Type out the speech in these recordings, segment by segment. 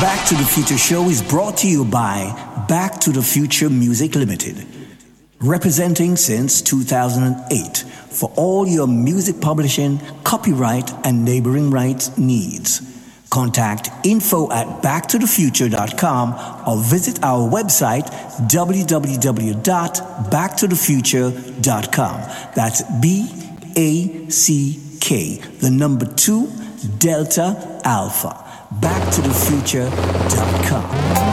Back to the Future show is brought to you by Back to the Future Music Limited, representing since 2008 for all your music publishing, copyright, and neighboring rights needs. Contact info at backtothefuture.com or visit our website www.backtothefuture.com. That's B A C K, the number two, Delta Alpha. BackToTheFuture.com.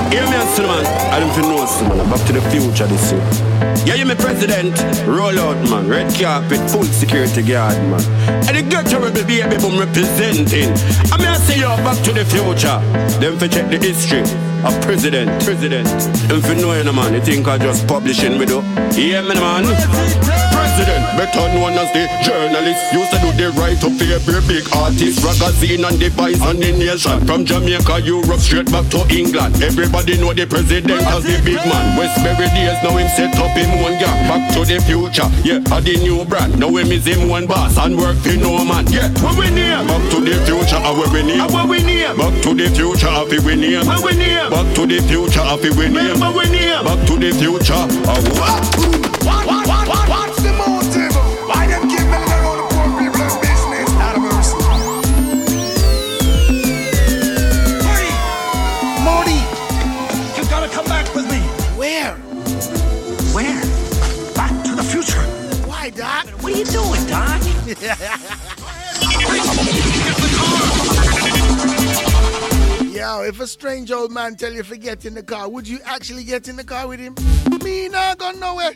Hear me, man. I don't no, man. Back to the future this year. Yeah, you me president. Roll out, man. Red carpet, full security guard, man. And the get terrible baby boom representing. I mean, I say you back to the future. Then for check the history of president, president. If you know, man, you think I just publishing with you? Yeah, man president, better known as the journalist. Used to do the right up for every big artist, magazine and device and the nation. From Jamaica, Europe, straight back to England. Everybody know the president as the big man. Westbury days, now him set up him one gang. Back to the future, yeah, a the new brand. Now him is him one boss and work for no man. Yeah, what we near? Back to the future, how we near? What we near? Back to the future, how we near? What we near? Back to the future, how we near? What we near? Back to the future, how what? What? Yo, if a strange old man tell you to get in the car, would you actually get in the car with him? Me not go nowhere.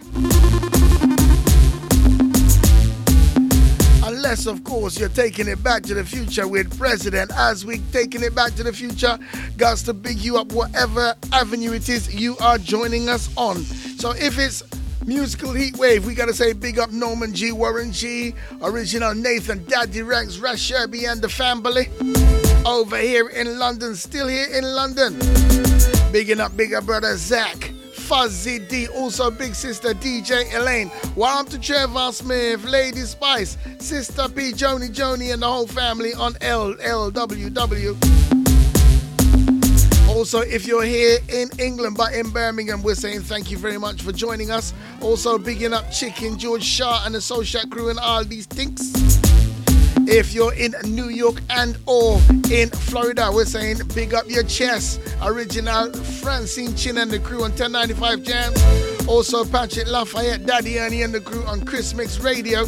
Unless, of course, you're taking it back to the future with President. As we're taking it back to the future, guys, to big you up whatever avenue it is you are joining us on. So if it's musical heat wave, we gotta say big up Norman G, Warren G, original Nathan, Daddy Rex, Rash Sherby, and the family over here in London, still here in London. Bigging up bigger brother Zach. Fuzzy D, also big sister DJ Elaine. Warm to Trevor Smith, Lady Spice, Sister P, Joni Joni, and the whole family on LLWW. Also, if you're here in England but in Birmingham, we're saying thank you very much for joining us. Also, bigging up Chicken, George Shaw, and the Soul Social Crew, and all these things. If you're in New York and or in Florida, we're saying big up your chest. Original Francine Chin and the crew on 1095 Jams. Also Patrick Lafayette, Daddy Annie and the crew on Chris Mix Radio.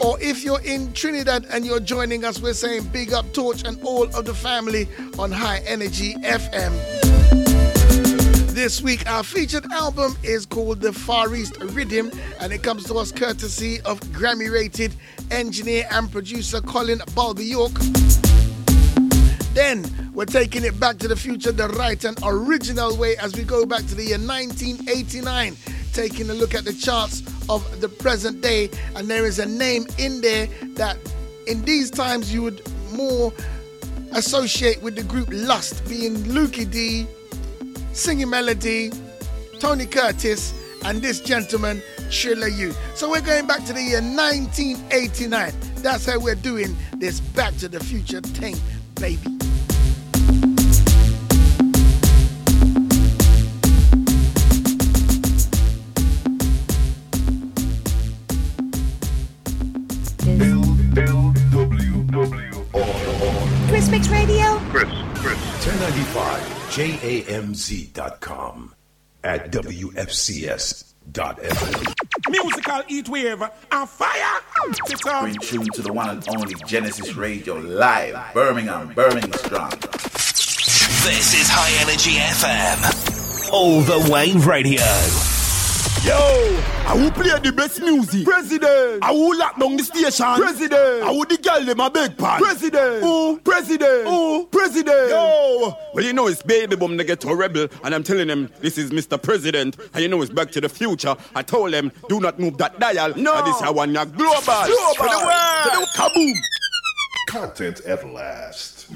Or if you're in Trinidad and you're joining us, we're saying big up Torch and all of the family on High Energy FM. This week, our featured album is called The Far East Rhythm, and it comes to us courtesy of Grammy rated engineer and producer Colin Balby York. Then we're taking it back to the future the right and original way as we go back to the year 1989, taking a look at the charts of the present day. And there is a name in there that in these times you would more associate with the group Lust, being Lukie D, Singing Melody, Tony Curtis, and this gentleman, Thriller U. So we're going back to the year 1989. That's how we're doing this Back to the Future thing, baby. Chris Mix Radio. Chris, Chris. 1095 JAMZ.com at WFCS.FM. Musical heat wave and fire. It's on. Bring tune to the one and only Genesis Radio live, Birmingham, Birmingham strong. This is High Energy FM. All the way radio. Yo, I will play the best music. President. I will lock down the station. President. I will the girl them a big pan. President. Ooh, president. Ooh, president. Yo. Well, you know it's baby boom the ghetto rebel, and I'm telling them this is Mr. President, and you know it's back to the future. I told them do not move that dial. No. And this I want ya global. Global. To the world. To the kaboom. Content at last.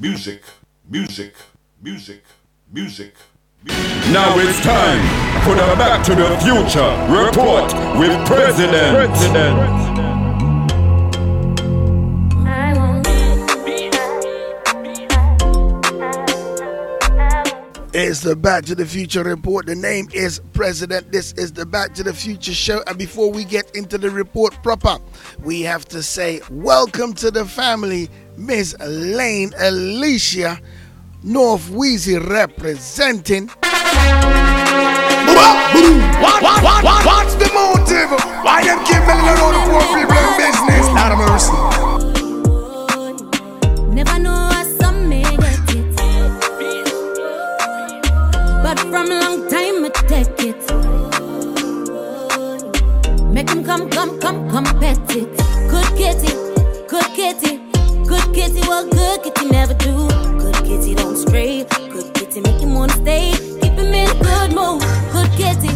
Music. Music, music, music, music. Now it's time for the Back to the Future report with President. President. It's the Back to the Future report. The name is President. This is the Back to the Future show. And before we get into the report proper, we have to say welcome to the family, Miss Lane Alicia, North Wheezy representing. What, what, what, what, what's the motive? Why them keep telling all the poor people in business? Not a mercy. Never know how some may get it. But from long time I take it. Make him come, come, come, come pet it. Good kitty, good kitty, good kitty, what good kitty never do. Good kitty don't stray, good kitty make him wanna stay. Keep him in a good mood, good kitty.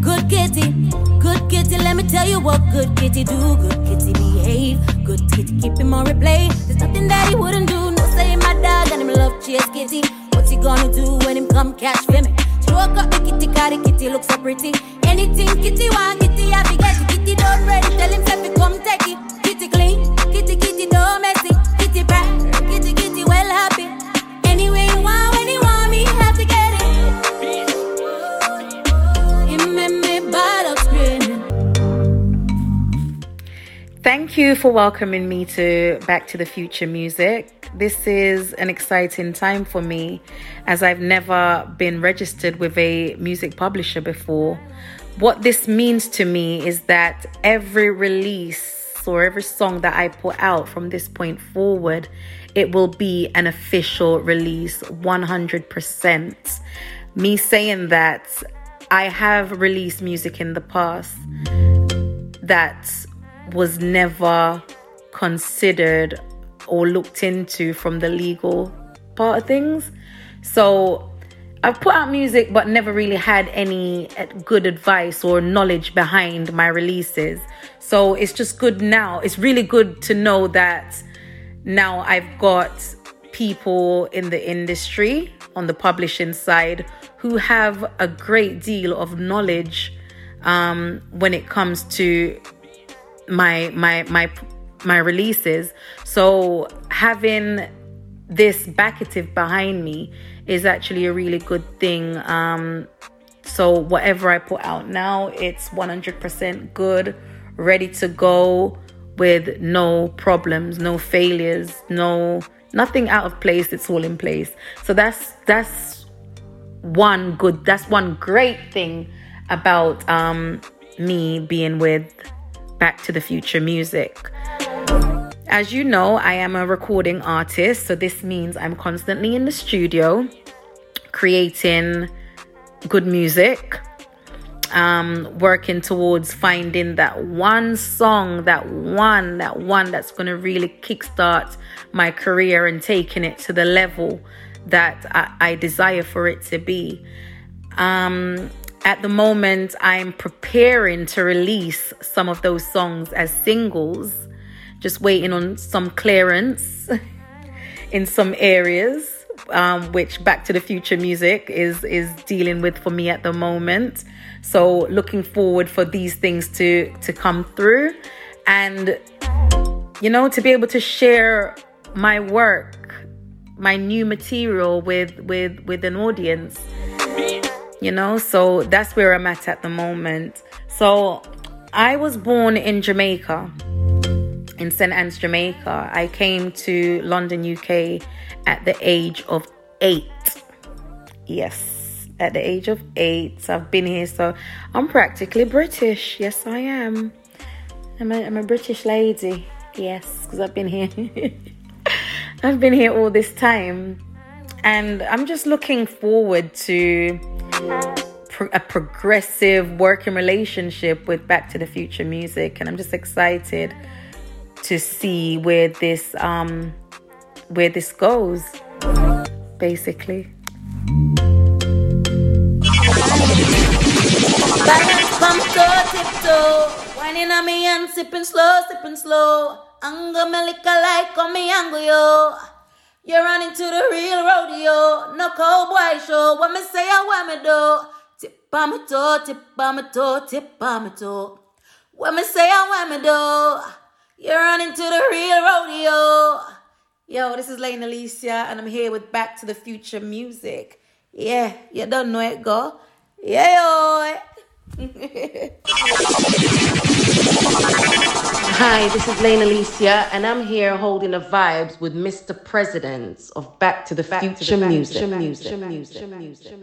Good kitty, good kitty, let me tell you what good kitty do. Good kitty behave, good kitty keep him on replay. There's nothing that he wouldn't do. No say my dog and him love chase kitty. What's he gonna do when him come catch for me? Stroke up the kitty, car the kitty look so pretty. Anything kitty want, kitty happy get it. Kitty don't ready, tell him to come take it. Kitty clean, kitty kitty don't messy. Kitty proud, kitty kitty well happy. Thank you for welcoming me to Back to the Future Music. This is an exciting time for me as I've never been registered with a music publisher before. What this means to me is that every release or every song that I put out from this point forward, it will be an official release 100%. Me saying that I have released music in the past that was never considered or looked into from the legal part of things. So I've put out music but never really had any good advice or knowledge behind my releases. So it's just good now. It's really good to know that now I've got people in the industry on the publishing side who have a great deal of knowledge um, when it comes to my my my my releases. So having this backative behind me is actually a really good thing. Um, so whatever I put out now, it's 100% good, ready to go with no problems, no failures, no nothing out of place. It's all in place. So that's that's one good. That's one great thing about um, me being with Back to the Future Music. As you know, I am a recording artist, so this means I'm constantly in the studio creating good music, um, working towards finding that one song, that one, that one that's going to really kickstart my career and taking it to the level that I, I desire for it to be. Um, at the moment, I'm preparing to release some of those songs as singles, just waiting on some clearance in some areas, um, which Back to the Future music is is dealing with for me at the moment. So looking forward for these things to to come through, and you know to be able to share my work, my new material with with with an audience you know? So that's where i'm at at the moment. So i was born in jamaica in st anne's jamaica. I came to london uk at the age of eight. Yes at the age of eight. I've been here so i'm practically british. Yes i am. I'm a, I'm a british lady. Yes because i've been here. I've been here all this time. And i'm just looking forward to a progressive working relationship with Back to the Future music, and I'm just excited to see where this um where this goes. Basically. On me and sipping slow, sipping slow. Me me yo. You're running to the real rodeo, no cowboy show. What me say, I want me do. Tip on my toe, tip on my toe, tip on my toe. What me say, I want me do. You're running to the real rodeo. Yo, this is Lane Alicia, and I'm here with Back to the Future Music. Yeah, you don't know it, go. Yeah, yo. Hi, this is Lane Alicia, and I'm here holding the vibes with Mr. President of Back to the Future Music. Music. Music. Music.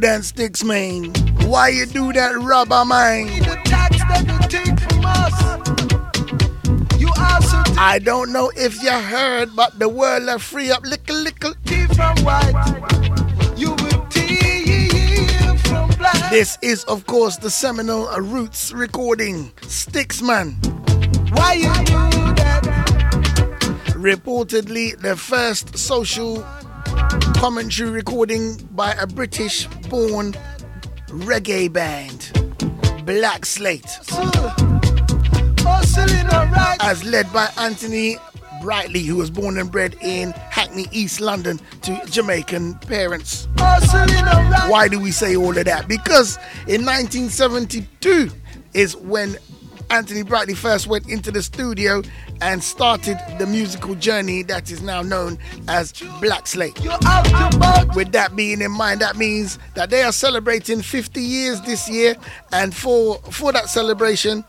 That sticks, man? Why you do that rubber, man? I don't know if you heard, but the world left free up little, little from white. You will from black. This is, of course, the seminal Roots recording, Sticks Man. Why you do that? Reportedly, the first social commentary recording by a British born reggae band, Black Slate. As led by Anthony Brightly, who was born and bred in Hackney, East London, to Jamaican parents. Why do we say all of that? Because in 1972 is when Anthony Brightly first went into the studio and started the musical journey that is now known as Black Slate. With that being in mind, that means that they are celebrating 50 years this year, and for for that celebration,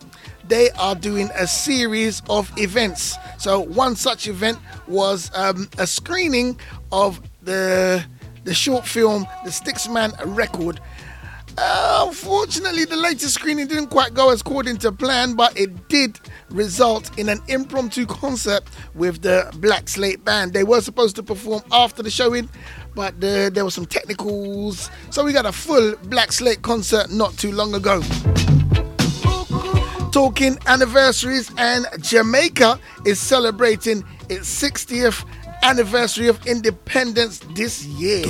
they are doing a series of events. So one such event was um, a screening of the the short film, the Sticksman record uh, unfortunately, the latest screening didn't quite go as according to plan, but it did result in an impromptu concert with the Black Slate Band. They were supposed to perform after the showing, but the, there were some technicals, so we got a full Black Slate concert not too long ago. Talking anniversaries, and Jamaica is celebrating its 60th anniversary of independence this year.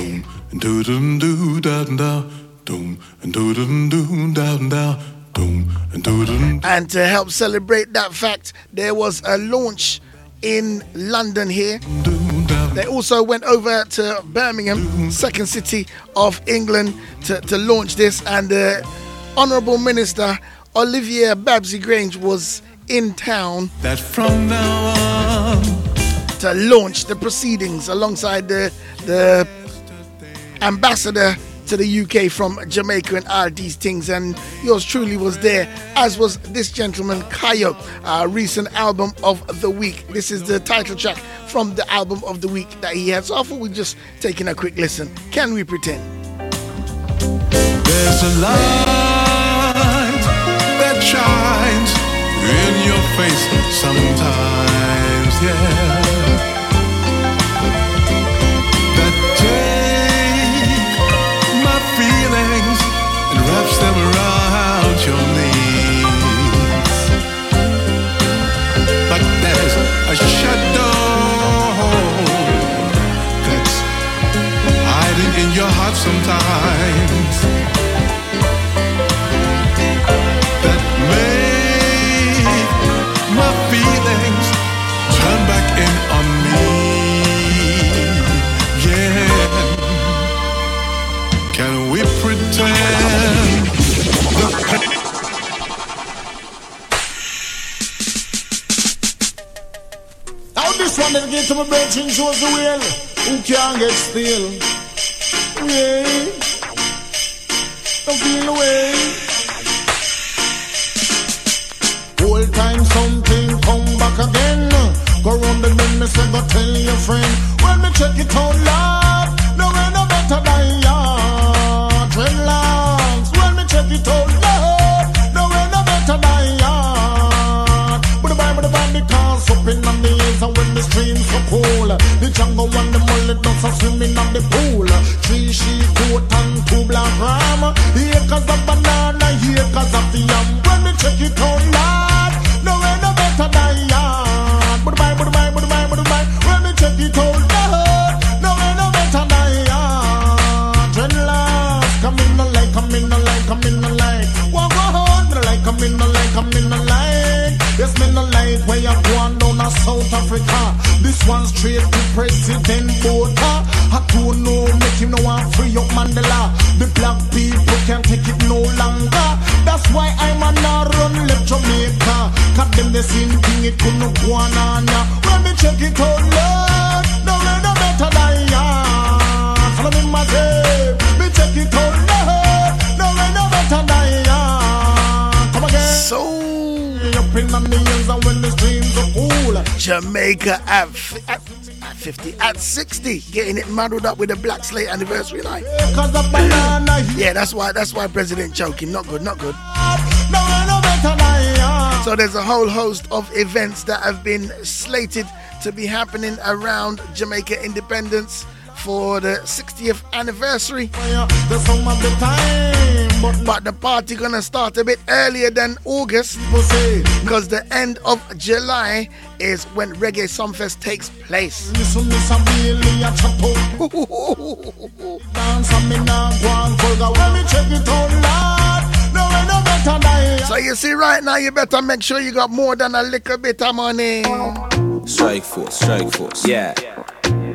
And to help celebrate that fact, there was a launch in London here. They also went over to Birmingham, second city of England, to, to launch this. And the Honourable Minister Olivia Babsy Grange was in town. That from now on to launch the proceedings alongside the the ambassador to the UK from Jamaica and all these things. And yours truly was there, as was this gentleman, Kayo, uh, recent album of the week. This is the title track from the album of the week that he has thought we'd just taking a quick listen. Can we pretend? There's a light that shines in your face sometimes, yeah. Can't get still? At 60, getting it muddled up with the Black Slate anniversary night. Cause the banana Yeah, that's why that's why President choking. Not good, not good. no way no better than ya. So there's a whole host of events that have been slated to be happening around Jamaica independence for the 60th anniversary. The song of the time, but But the party gonna start a bit earlier than August because the end of July is when Reggae Sumfest takes place. Listen, Miss Amelie, a chop up. Dance and me nah go and vulgar. When me check it out, Lord, no way no better than ya. So you see, right now you better make sure you got more than a little bit of money. Strike force, strike force, yeah.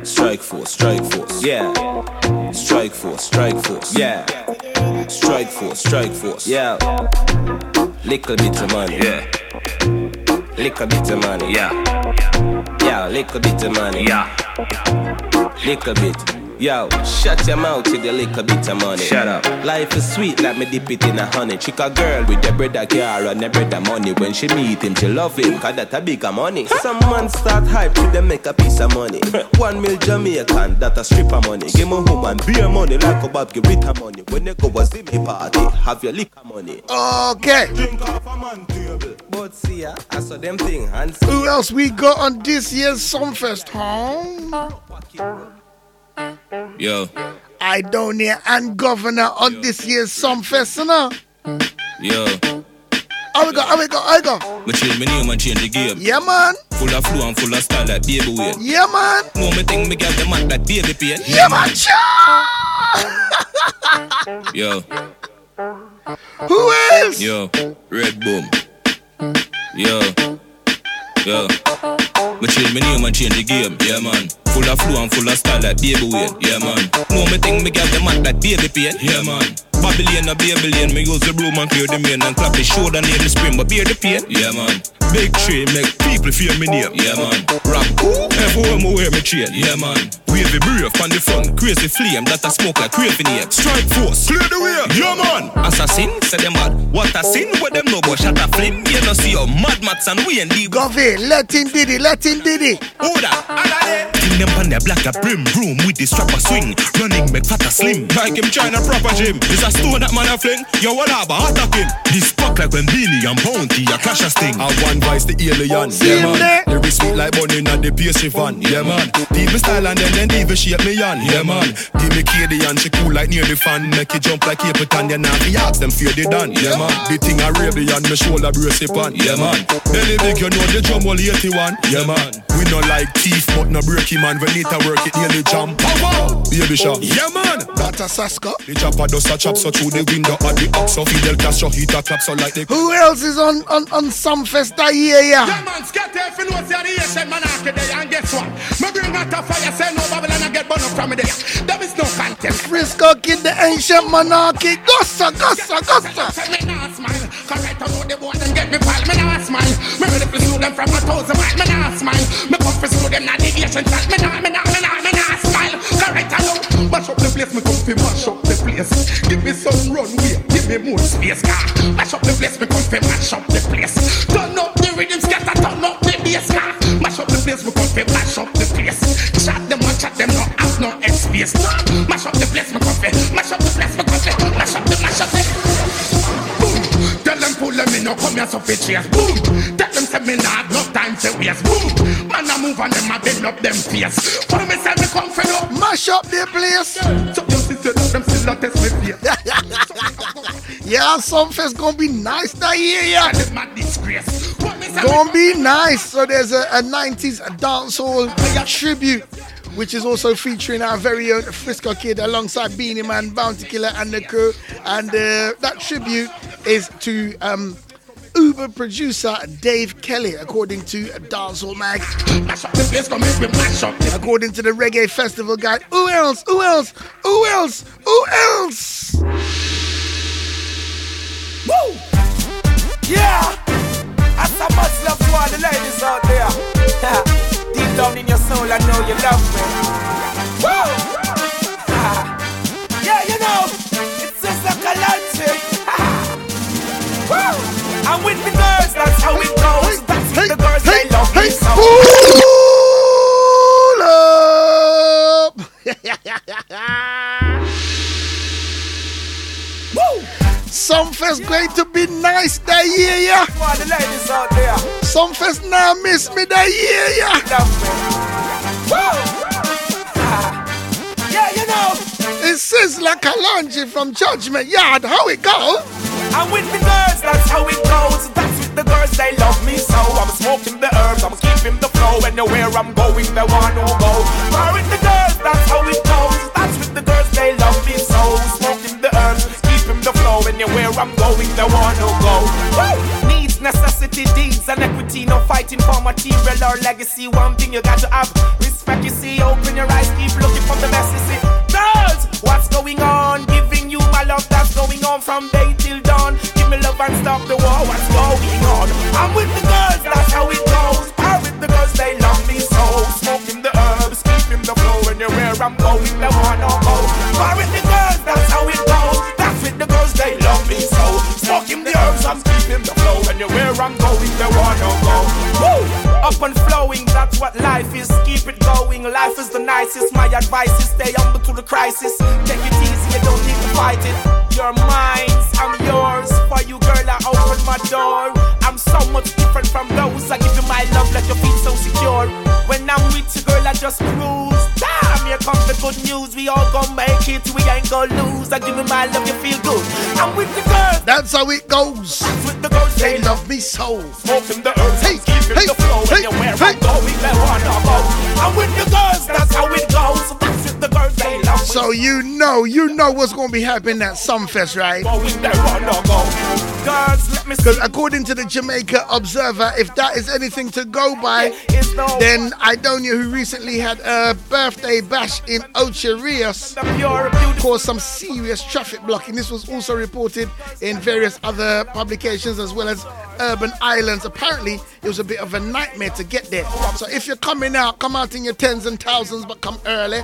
Strike force, strike force, yeah. Strike force, strike force, yeah. Strike force, strike force, yeah. Little bit of money, yeah. Little bit of money, yeah. Yeah, little bit of money, yeah. Little bit. Yo, shut your mouth with your little bit of money. Shut up. Life is sweet like me dip it in a honey. Chick a girl with the bread a car and the bread a money. When she meet him, she love him, cause that a bigger money. Some man start hype to them make a piece of money. One mil Jamaican, that a strip of money. Give me home and beer money like a Bob give with her money. When you go a see me party, have your liquor money. Okay. Drink off a man table. But see ya, I saw them thing and see Who else we got on this year's Sumfest, huh? Yo, Idonia and Govana on this year's Sumfest, you know? yo. How we go, how we go, how we go? Me change my name and change the game. Yeah, man. Full of flow and full of style like baby weight. Yeah, man. No, me think me get the man like baby pain. Yeah, man. Yo, Who else? yo, red boom. Yo, yo. Me change my name and change the game. Yeah, man. Full of flow and full of style like baby weight. Yeah, man. No, me think me get the man like baby pain. Yeah, man. Babylon a Babylon, me use the broom and clear the main and clap the shoulder near the spring, but bear the pain. Yeah, man. Big tree make people fear me name. Yeah, man. Rap cool, everywhere me wear me chain. Yeah, man. Wavy brave on the front, crazy flame that a smoke like craving ape. Strike force, clear the way. Yeah, man. Assassin, say them mad. What a sin, what them no go shut a flame. You know see how mad mats and we and the Govy, let him diddy, let him diddy. Order, King them on their black a brim broom with the strap a swing. Running make fat a slim. Like him trying a proper gym. Is a stone that man a fling. Yo, what up, attack him. This fuck like when Beenie and Bounty a clash a sting. I one vice the alien, oh, See yeah man. there? They sweet like bunny in the pastry van, yeah man. People style and then then even shape me on, yeah man. Give me KD and she cool like near the fan, make it jump like Capleton, yeah now fi ask them fear they done, yeah man. The thing I Arabian, me shoulder brace it on, yeah man. Belly big, you know the drum all 81, yeah man. We no like teeth, but no breaky man. We need to work it nearly jump. Power, baby shot, yeah man. That's a Saska. The chopper does a chop so through the window at the up so Fidel Castro heat a clap so like the. Who else is on on on some fest that year? Yeah. Yeah, man, scatter if you know say the Asian man after day and guess what? Me bring out a fire, say no Babylon and get burned up from me there. There is no contest. Frisco kid, the ancient monarchy. Gossa, gossa, gossa. Say me nah smile, cause right now the boy them get me pal. Me nah smile. smile. Me ready to sue them from a thousand miles. Me nah smile. Me come for sue them navigation chat. Me nah, me nah, me nah, me nah smile. Correct along. Mash up the place. Me come for mash up the place. Give me some runway. Give me more space. Car. Mash up the place. Me come for mash up the place. Turn up the rhythm scatter. Turn up the bass. Car. Mash up the place. Me come for mash up the place. Chat them and chat them. No have no space. Mash up the place. Me come for mash up the place. Me come for mash up the mash up the. Boom. Tell them pull them in. No come here so fit chase. Boom. Tell them say me have no time to waste. Boom. Man I move on them. I bend up them face. When me say me come for no mash up the place. So you see say them still a test me face. Yeah, Sumfest gonna be nice that year, yeah. Them a disgrace. Me me Gonna be nice. So there's a, a 90s dancehall tribute, which is also featuring our very own Frisco Kid alongside Beenie Man, Bounty Killer, and the crew. And uh, that tribute is to um, Uber producer Dave Kelly, according to Dancehall Mag. According to the Reggae Festival guide, who else? Who else? Who else? Who else? Woo! Yeah! I so much love to all the ladies out there. Down in your soul, I know you love me. Woo! yeah, you know, it's just like a luncheon. Woo! I'm with the girls, that's how it goes. That's with the girls, they love me so. Pull up! Sumfest going to be nice that year, yeah. The ladies out there, Sumfest now miss me that year, yeah. love me. Woo! yeah, you know. It says like a laundry from Judgment Yard. How it go? I'm with the girls, that's how it goes. That's with the girls, they love me so. I'm smoking the herbs, I'm keeping the flow. Anywhere I'm going, they want to go. I'm with the girls, that's how it No fighting for material or legacy. One thing you got to have respect. You see, open your eyes, keep looking for the best. You see, girls, what's going on? Giving you my love that's going on from day till dawn. Give me love and stop the war. What's going on? I'm with the girls, that's how it goes. I'm with the girls, they love me so. Smoking the herbs, keeping the flow. Anywhere I'm going, they wanna go. I'm with the girls, that's how it goes. That's with the girls, they love me so. Smoking the herbs, I'm keeping the flow. Anywhere I'm going, what life is. Keep it going. Life is the nicest. My advice is stay humble to the crisis. Take it easy, you don't need to fight it. Your minds, I'm yours. For you, girl, I open my door. I'm so much different from those. I give you my love, let you feel so secure. When I'm with you, girl, I just cruise. Damn, here comes the good news. We all gon' make it, we ain't gon' lose. I give you my love, you feel good. I'm with the girls. That's how it goes. That's with the girls. They love me so. Smoking the herbs, hey, keeping hey, the flow. hey, Anywhere hey. I'm going, they wanna go. I'm with the girls, that's how it So you know, you know what's going to be happening at Sumfest, right? Going, they wanna go. Girls, let me see. Because according to the Jamaica Observer, if that is anything to go by, then Idonia, who recently had a birthday bash in Ocho Rios, the pure beauty. caused some serious traffic blocking. This was also reported in various other publications as well as Urban Islandz. Apparently, it was a bit of a nightmare to get there. So if you're coming out, come out in your tens and thousands, but come early.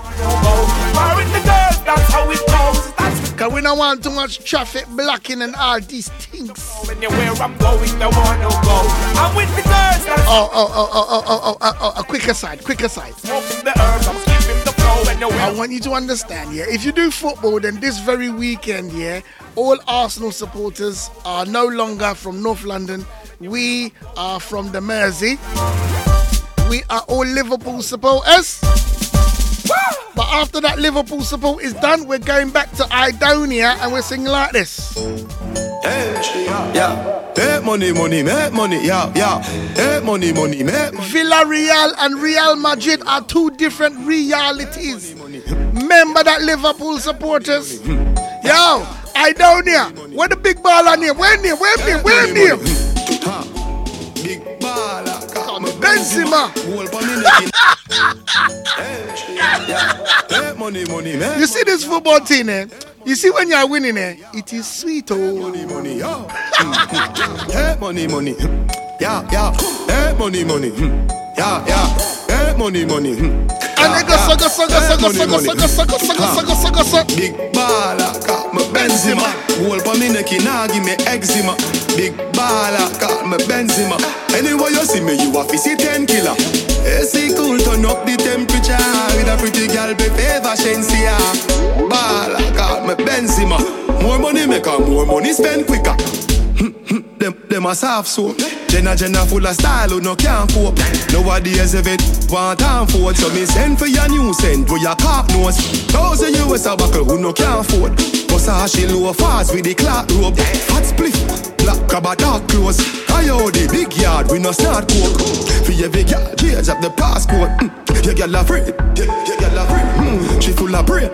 I'm with the girls, that's how it goes. That's Because we don't want too much traffic blocking and all these things. anywhere I'm going, they wanna go. I'm with the girls, Oh, oh, oh, oh, oh, oh, oh, oh, oh, oh, quick aside, quick aside. smoking the herbs. I'm keeping the flow. Anywhere I want you to understand, yeah, if you do football, then this very weekend, yeah, all Arsenal supporters are no longer from North London. We are from the Mersey. We are all Liverpool supporters. But after that Liverpool support is done, we're going back to Idonia and we're singing like this. Yeah. Make money, money, make money, yeah, yeah. Make money, money, make money. Villarreal and Real Madrid are two different realities. Remember that Liverpool supporters? Yo, Idonia, where the big ball on here? Where near? Where near? Where near? Big make You see this football team, eh? You see when you're winning, eh? It is sweet, oh. money, money. Make money, money. yeah, yeah. Hey, money, money, hmm. yeah, yeah. Hey, money, money, hmm. And they go go so go so go so go so go so Big baller, Benzema. Hold for me neck, nah give me eczema. Big baller, call me Benzema. Anyway you see me, you a see ten killer. AC cool, turn up the temperature with a pretty girl, be favor Shenseea. Baller, call me Benzema. More money make her, more money spend quicker. Them, them a soft soap. Jenna Jenna full of style who no can't cope. Nowadays if it want time for So me send for your new send with your cop nose. Thousand US a buckle who no can't afford. Cause how she low fast with the clock rope. Hot split. Black crab a dark clothes. I the big yard, we no start coke. For every girl, change up the passcode. Mm. Your girl a free, your, girl a free. Mm. She full of brain,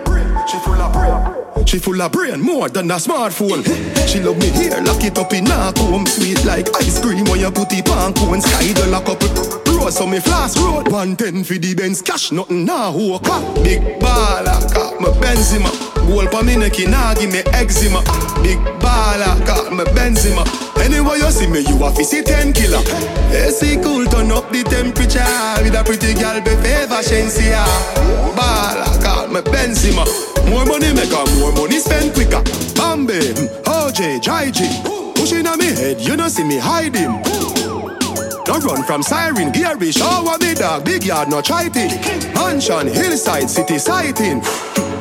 she full of brain. She full of brain more than a smartphone. She love me here, lock it up in a comb. Sweet like ice cream when you put it on cone. Sky the lock up road, so me flash road. 110 for the Benz cash, nothing now. Who Big baller, got my Benzema. Gold pa me neck, nah give me eczema. Big baller, got my Benzema. Anyway you see me, you a see 10 killer. AC cool, turn up the temperature. With a pretty girl, be favor Shenseea. Baller, got my Benzema. More money make her, more money spend quicker. Bambi, OJ, Jai Pushing on me head, you don't see me him. No run from siren, Gary, shower me dog, big yard, no it. Mansion, hillside, city sighting.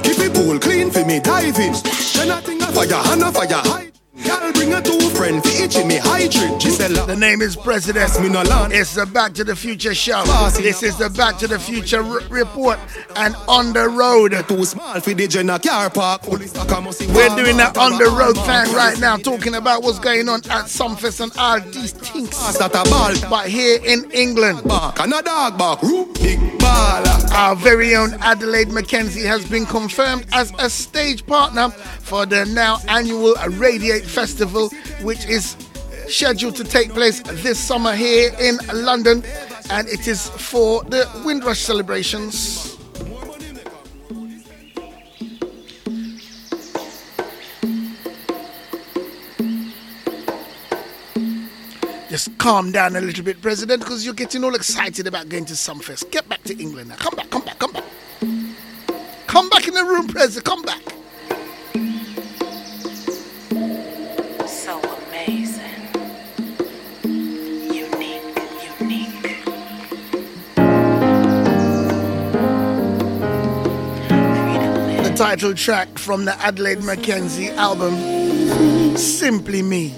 Keep it pool clean for me diving. Then nothing a fire, hand fire, hide. Girl, bring a two friend for each me hydrate. Gisela. The name is President. It's the Back to the Future show. This is the Back to the Future r- report and on the road. Too small for the Jenna car park. We're doing that on the road thing right now, talking about what's going on at Sumfest and all these things. But here in England, and a dog bark. Big baller. Our very own Adelaide McKenzie has been confirmed as a stage partner for the now annual Radiate Festival, which is scheduled to take place this summer here in London, and it is for the Windrush celebrations. Just calm down a little bit, President, because you're getting all excited about going to Sumfest. Get back to England now. Come back, come back, come back. Come back in the room, President. Come back. Title track from the Adelaide Mackenzie album, Simply Me.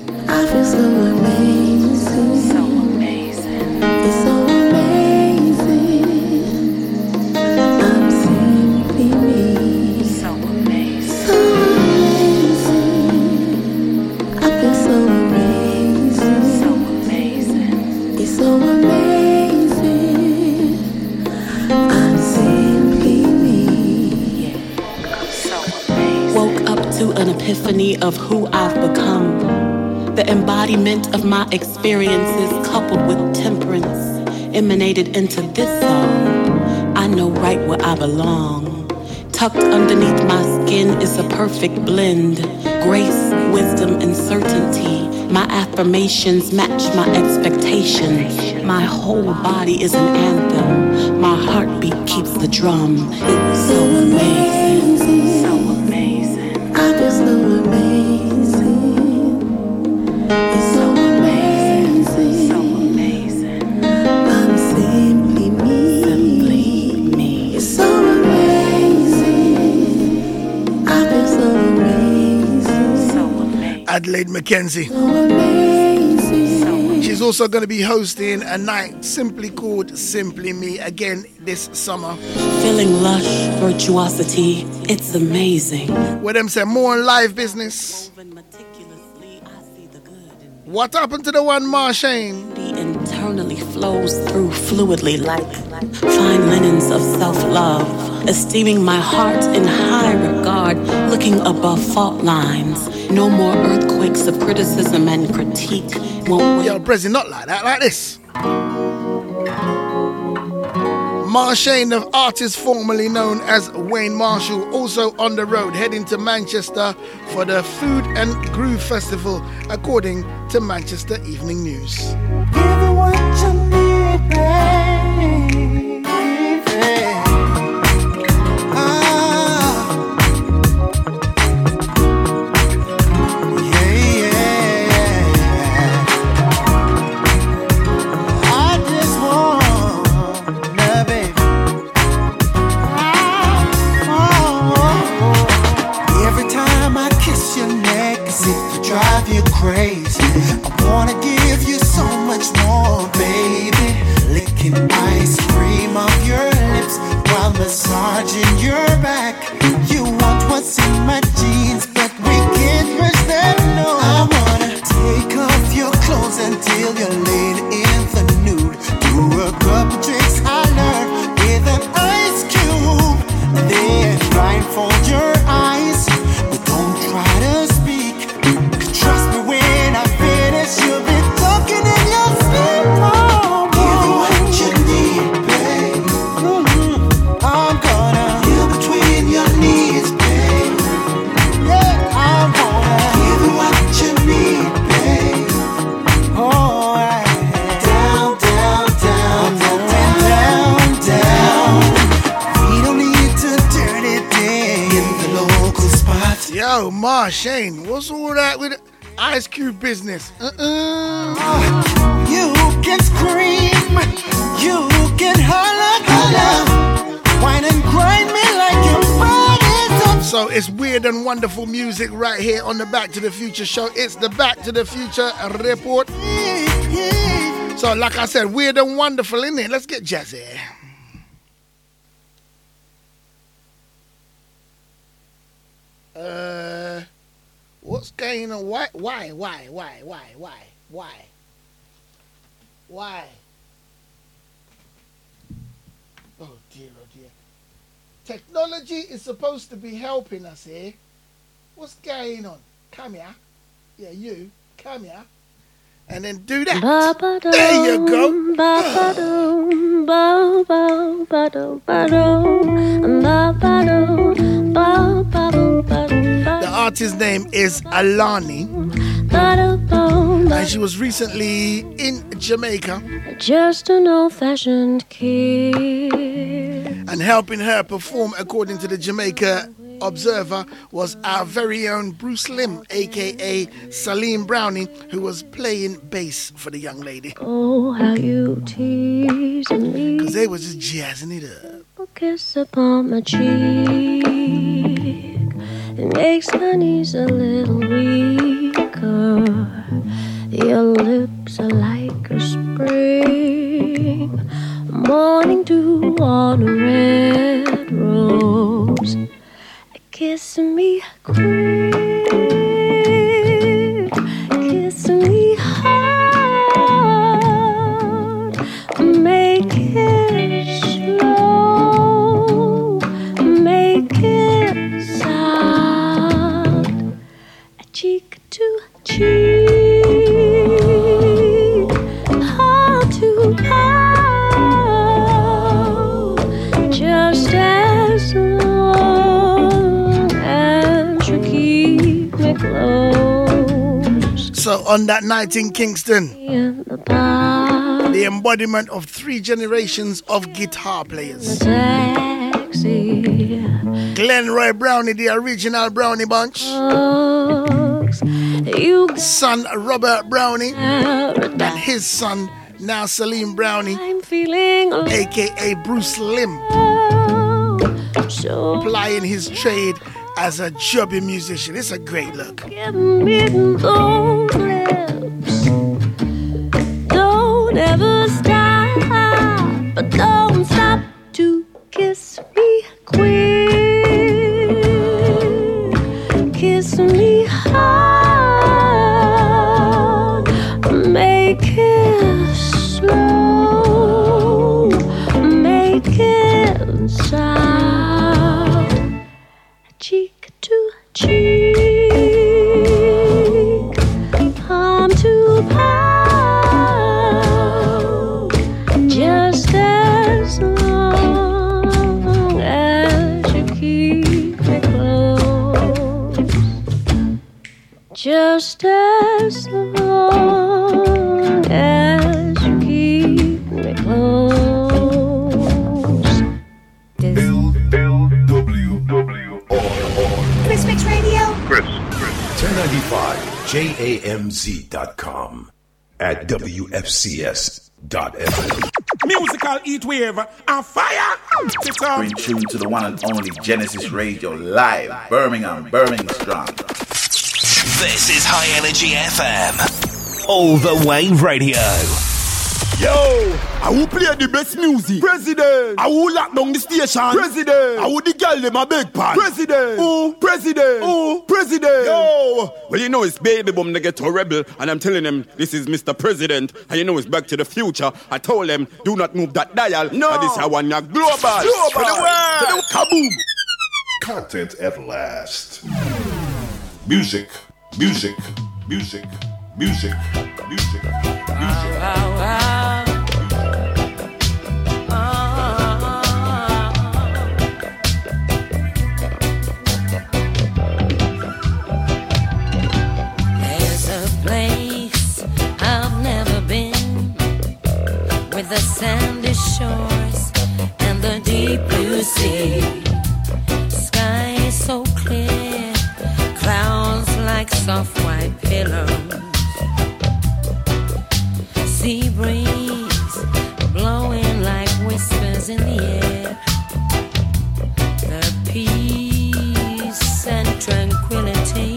An epiphany of who I've become. The embodiment of my experiences coupled with temperance emanated into this song. I know right where I belong. Tucked underneath my skin is a perfect blend grace, wisdom, and certainty. My affirmations match my expectations. My whole body is an anthem. My heartbeat keeps the drum. It's so amazing. Adelaide Mackenzie. So. She's also going to be hosting a night simply called Simply Me again this summer. Feeling lush virtuosity. It's amazing. Where them say more live business. What happened to the one Marshane? Internally flows through fluidly like fine linens of self love. Esteeming my heart in high regard, looking above fault lines. No more earthquakes of criticism and critique. Won't Yo, Prezi, not like that, like this. Marshane, the artist formerly known as Wayne Marshall, also on the road heading to Manchester for the Food and Groove Festival, according to Manchester Evening News. Massaging your back. You want what's in my jeans, but we can't rush that. No, I wanna take off your clothes until you're laid in the nude. Do a couple tricks learned with an ice cube. Then blindfold your Shane, what's all that with the Ice Cube business? Uh-uh. You can scream, you can holler, holler, whine and grind me like your body's on. So it's weird and wonderful music right here on the Back to the Future show. It's the Back to the Future report. So, like I said, weird and wonderful, isn't it? Let's get jazzy. Uh, what's going on? Why? Why? Why? Why? Why? Why? Why? Why? Oh dear, oh dear. Technology is supposed to be helping us here. What's going on? Come here. Yeah, you. Come here. And then do that. There you go. The artist's name is Alani. And she was recently in Jamaica Just an old fashioned kid. and helping her perform according to the Jamaica Observer was our very own Bruce Lim, aka Salim Brownie, who was playing bass for the young lady. Oh, how you tease me. Because they was just jazzing it up. A kiss upon my cheek. It makes my knees a little weaker. Your lips are like a spring. Morning dew on a red rose. Kiss me quick. On that night in Kingston, the embodiment of three generations of guitar players. Glenn Roy Brownie, the original Brownie bunch. Son Robert Brownie and his son now Salim Brownie, aka Bruce Lim, so plying his trade as a chubby musician. It's a great look lips. Don't ever stop. At wfcs.fm. Musical heat wave and fire. Bring tune to the one and only Genesis Radio live, Birmingham, Birmingham strong. This is High Energy FM. All the way radio. Yo, I will play the best music. President. I will lock down the station. President. I will the girl them a big pan. President. Oh, president. Oh, president. Yo, well you know it's baby boom the ghetto rebel, and I'm telling them this is Mr. President, and you know it's Back to the Future. I told them do not move that dial. No. and this I want ya global. Global. To the world. To the- kaboom. Content at last. Music, music, music, music, music, music. There's the sandy shores and the deep blue sea. Sky is so clear, clouds like soft white pillows. Sea breeze blowing like whispers in the air. The peace and tranquility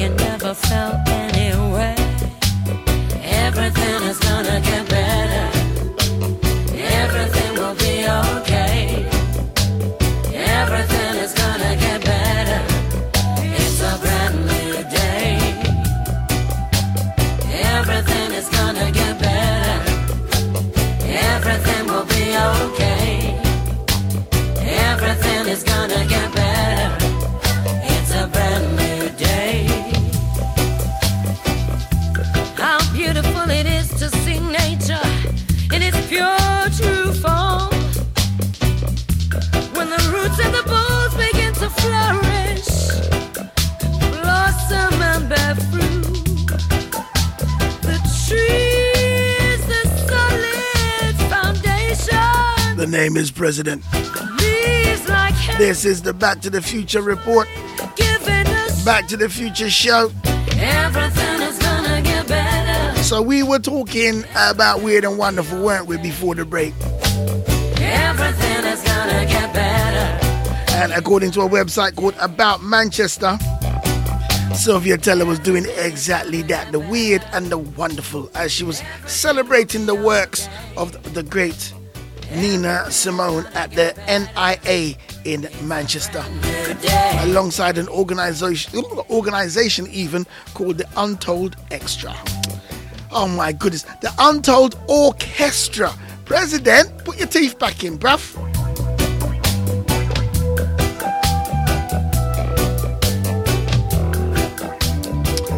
you never felt anywhere. Everything is gonna get Everything gonna get better. It's a brand new day. How beautiful it is to see nature its pure, true form. When the roots and the begin to flourish. The tree is the foundation. The name is President. This is the Back to the Future report. Back to the Future show. everything is gonna get better. So we were talking about weird and wonderful, weren't we, before the break? Everything is gonna get better. And according to a website called About Manchester, Sylvia Teller was doing exactly that the weird and the wonderful as she was celebrating the works of the great Nina Simone at the NIA in Manchester, alongside an organization, organization even called the Untold Extra. Oh my goodness, the Untold Orchestra. President, put your teeth back in, bruv.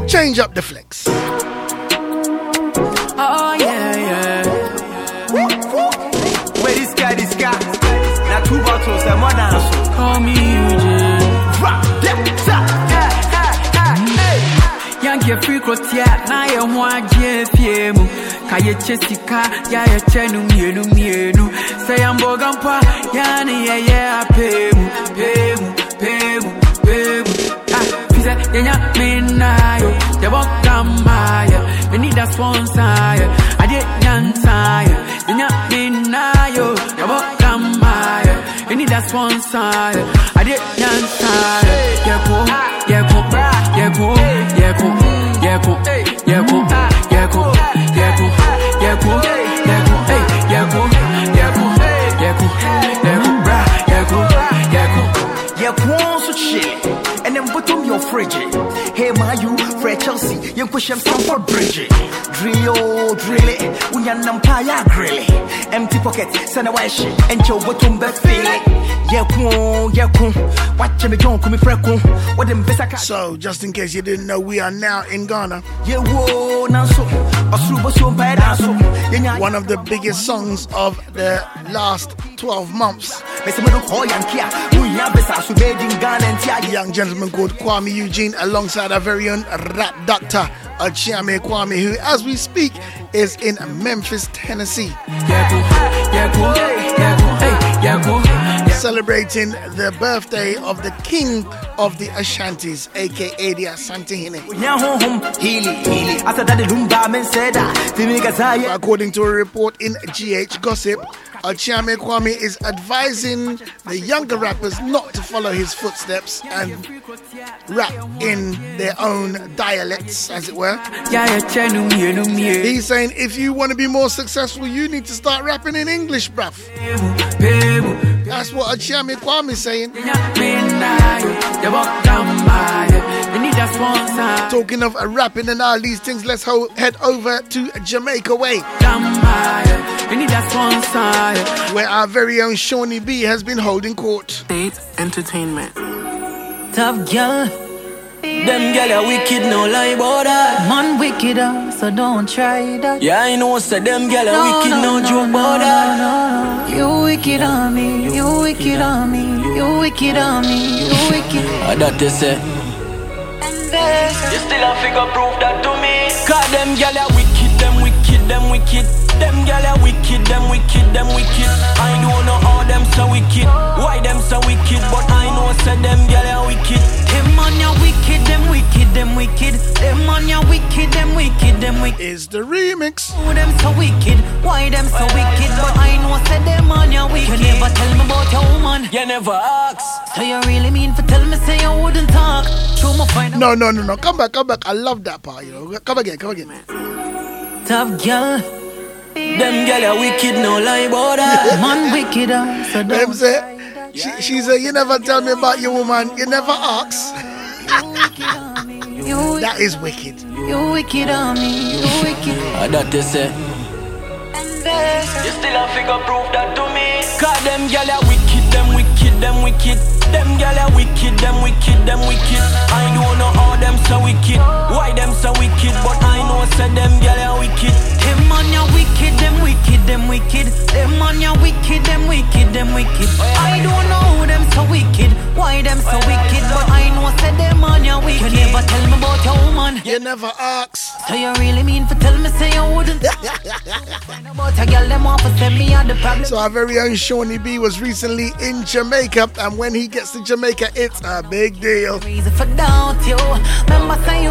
Change up the flex. Oh yeah, yeah. say more than so. Call me UJ. Rap, yeah, yeah, Yankee free cross yeah, na ye ho agye fie mu. Ka ya mienu mienu. Say am bogampa, ya ne ape mu, pe mu, pe mu, pe mu. Ah, fise yenya. Me need a sponsor. I did nyan sa ya. Yenya we need a sponsor, I did nyansaya. Yeah, cool, yeah, cool, yeah, cool, yeah, cool, yeah, cool, yeah, cool, yeah, cool, yeah, cool, yeah, cool, yeah, cool, hey, yeah, cool, yeah, cool, yeah, cool, yeah, cool, brah, yeah, cool, yeah, cool. Yeah, one so shit. And then bottom your fridge. Hey, my you, Fred Chelsea, you push him Stamford Bridge. Drill, oh, drill it. We are Nampaya grill it. Empty pocket, send a wash, and your bottom best feel it. Yeah, kun, yeah, kun. Watch me, don't come me freckle. What them best I So, just in case you didn't know, we are now in Ghana. Yeah, whoa, now so. One of the biggest songs of the last 12 months. Oh, Young gentleman called Kwame Eugene alongside our very own rap doctor, Okyeame Kwame, who, as we speak, is in Memphis, Tennessee. celebrating the birthday of the king of the Ashantis, aka the Asantehene. According to a report in GH Gossip, Okyeame Kwame is advising the younger rappers not to follow his footsteps and rap in their own dialects, as it were. He's saying if you want to be more successful, you need to start rapping in English, bruv. That's what Okyeame Kwame is saying. Talking of rapping and all these things, let's ho- head over to Jamaica Way. Where our very own Shawnee B has been holding court. State Entertainment. Tough girl. Them girl are wicked, no lie about that. Man wicked, uh, so don't try that. Yeah, I know, so them girl are No, wicked, no, no, no, joke no, about no, that. no, no. You wicked on me, you wicked on me, you wicked on me, you wicked. I that they say. You still have figure prove that to me. Cause them girl are wicked, Them girl are wicked, them wicked, them wicked. I don't know how them so wicked. Why them so wicked? But I know say them girl are wicked. Them man ya wicked, them wicked, them wicked. Them man ya wicked, them wicked, them wicked. Is the remix? Oh, them so wicked. Why them so wicked? But I know say them man ya wicked. You never tell me about your woman. You never ask. So you really mean for tell me say you wouldn't talk? Show my find No, no, no, no. Come back, come back. I love that part, you know. Come again, come again. Tough girl. Them girl are wicked, no lie about that. Man wicked, uh, so Them don't. say, she, she said, You never tell me about your woman. You never ask. You that is wicked. You wicked on me, you wicked. I that they say. You still have figure prove that to me. Cause them girl are wicked, them wicked, them wicked. Them girl are wicked, them wicked, them wicked. I don't know how them so wicked. Why them so wicked? But I know say them girl are wicked. Them man ya wicked, them wicked, them wicked. Them man ya wicked, them wicked, them wicked. I don't know how them so wicked. Why them so wicked? But I know say them man ya wicked. You never tell me about your woman. You never ask. So you really mean for tell me say you wouldn't? about a girl them want to send me on the problem. So our very own Shawnee B was recently in Jamaica, and when he gets to Jamaica, it's a big deal.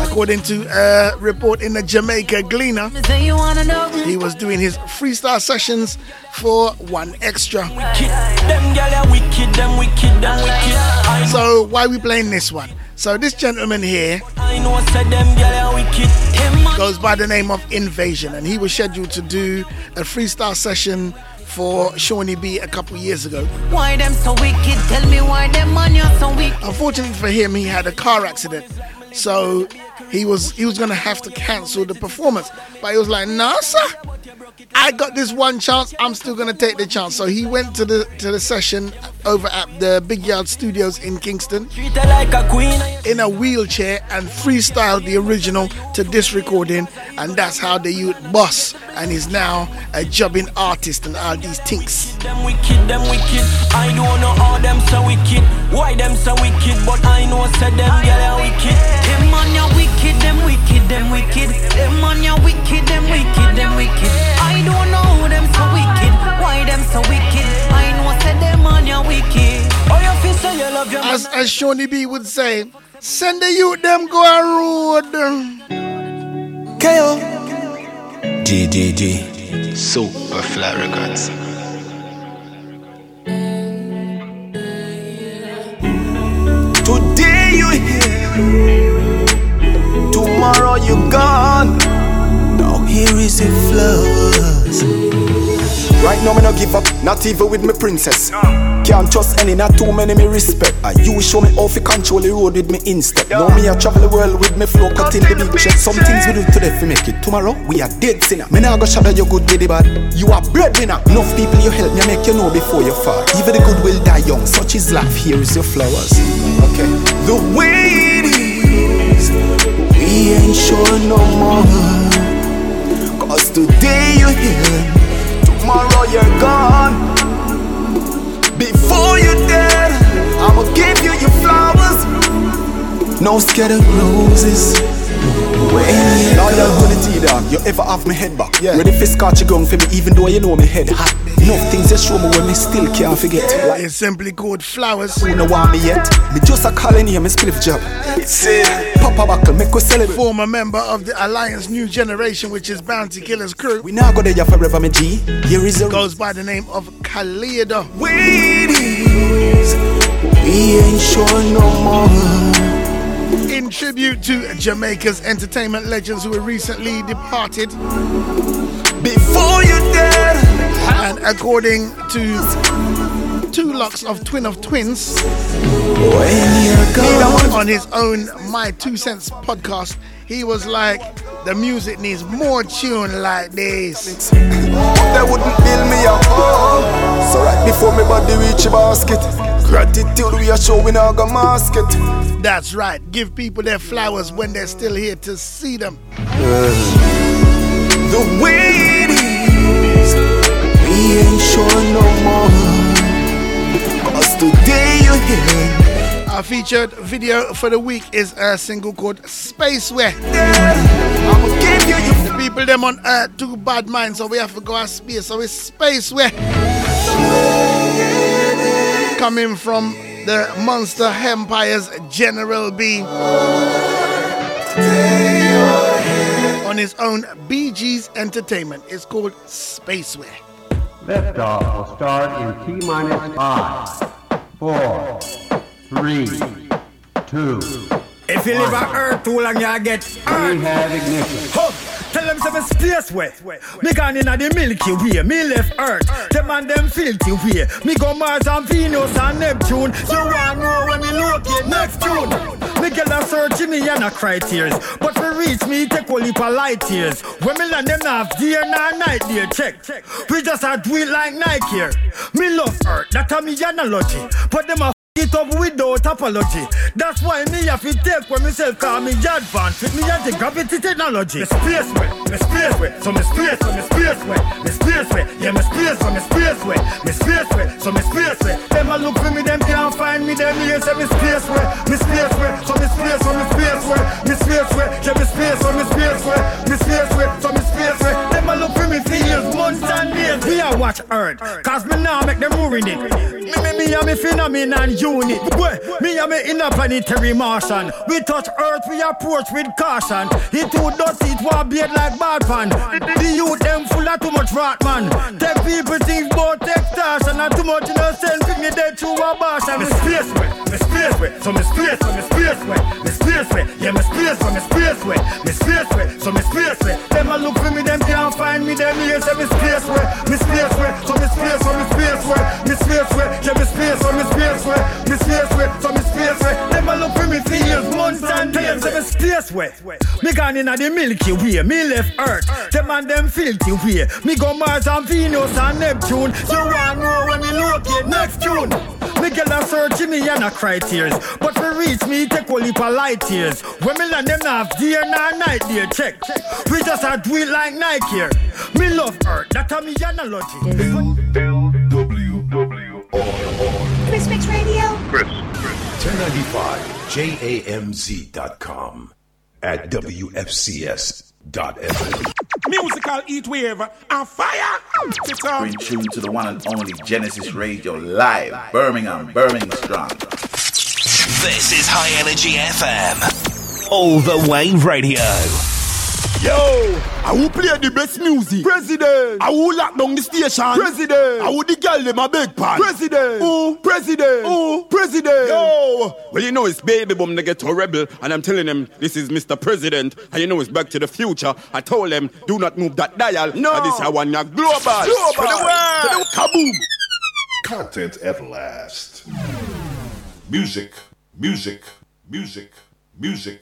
According to a report in the Jamaica Gleaner, he was doing his freestyle sessions for one extra. So why we playing this one? So this gentleman here goes by the name of Invasion, and he was scheduled to do a freestyle session for Shawnee B a couple years ago. Why them so wicked? Tell me why them man you so wicked. Unfortunately for him, he had a car accident, so he was he was gonna have to cancel the performance. But he was like, "Nah, sir, I got this one chance. I'm still gonna take the chance." So he went to the to the session over at the Big Yard Studios in Kingston in a wheelchair and freestyled the original to this recording, and that's how the youth boss. And is now a jobbing artist and all these things. Why them so wicked? But I know say them are wicked. Them man ya wicked, them wicked, them wicked. Them man ya wicked, them wicked, them wicked. I don't know how them so wicked. Why them so wicked? I know say them man ya wicked. Oh you feel say you love your As as Shawnee B would say, send the youth them go a road. KO. DDD. Super Fly Records. Today you here, tomorrow you gone. Now here is your flowers. Right now me no give up, not even with me princess. Can't trust any, not too many me respect. And you show me how to control the road with me instead. Now me a travel the world with me flow, cut in the check. Some things we do today fi make it. Tomorrow we are dead sinner. Me nah go shadow you good with the bad. You are breadwinner. Enough people you help me make you know before you fall. Even the good will die young. Such is life. Here is your flowers. Okay. The way it is, we ain't sure no more. Cause today you're here, tomorrow you're gone. Before you're dead, I'ma give you your flowers. No scared of roses. When Loyal to the T dog, you ever have my head back. Yeah. Ready for scotch you gun for me, even though you know me head hot. Enough things they show me when me still can't forget. Like it's simply called Flowers. Who know want me yet? Me just a calling here, me spliff job. It's it. Papa buckle, make us celebrate. Former member of the Alliance New Generation, which is Bounty Killers crew. We now go there forever, me G. Here is a goes by the name of Khalida. Ladies, we ain't sure no more. In tribute to Jamaica's entertainment legends who were recently departed. Before you dead. And according to Two Locks of Twin of Twins, on his own My Two Cents podcast, he was like, the music needs more tune like this. They wouldn't build me a home. So right before me body reach a basket. Gratitude we are showing our mask it. That's right. Give people their flowers when they're still here to see them. Uh, the way it is, we ain't sure no more. Cause today you're here. Our featured video for the week is a single called Spaceware. The people them on earth too bad mind, so we have to go at space. So it's Spaceware. Coming from the Monster Empire's General B. On his own BG's Entertainment. It's called Spaceware. Liftoff will start in T minus five, four, three, two. If you live on Earth too long, you'll get ignition. Huh. Tell them some space way. Me gone in the Milky Way. Me left Earth. Them and them filthy way. Me go Mars and Venus and Neptune. You want know when me locate next June? Me get a search me and a cry tears. But for reach me, take only for light years. When me land them not day nor night there. Check. We just a do it like Nike here. Me love Earth. That a me analogy. But them a it up without apology. That's why me have to take when myself call me advance with me anti-gravity technology. Me space way, me space way, so me space way, me space way, me space way, yeah me space way, me space way, me space way, so me space way. Them a look for me, them can't find me, them here say me space way, me space way, so me space way, me space way, me space way, yeah me space way, me space way, me space way, so me space way. Them a look for me for years, months and days. A watch Earth, cause me now make them ruin it. Me, me, me, and me phenomenon unit. Where me and me interplanetary Martian. We touch Earth, we approach with caution. He too dirty, it will be like bad pan. The youth them full of too much rat man. Them people think about extortion and too much innocent. Pick me dead through abortion. Me space way, me space way, so me space way, me space way, me space way. Yeah, me space way, me space way, me space way, so me space way. Them a look for me, them can't find me. Them here say me space way, me space way, so me space way, me space way, me space way. Yeah, me space way, me space way, me space way, so me space way. Them a look for me for years, months and days. Say me space way. Me gone in the Milky Way, me left Earth. Them and them filthy way. Me go Mars and Venus and Neptune. You want know when me locate next June? Me get a search in me and a cry tears. But for reach me, take only for light years. When me land them have day nor night there. Check. We just a do it like Nike here. Me love Earth, that a me analogy. Chris Mix Radio. Chris. 1095 JAMZ.com at WFCS.FM. Musical heat wave and fire. We're in tune to the one and only Genesis Radio live, Birmingham, Birmingham strong. This is High Energy FM. All the way radio. Yo, I will play the best music. President. I will lock down the station. President. I will the girl them a big pan. President. Ooh, president. Ooh, president. Yo. Well, you know it's baby boom they get to rebel, and I'm telling them this is Mr. President, and you know it's back to the future. I told them do not move that dial. No. And this I want ya global. Global. To the world. To the- Kaboom. Content at last. Music, music, music, music.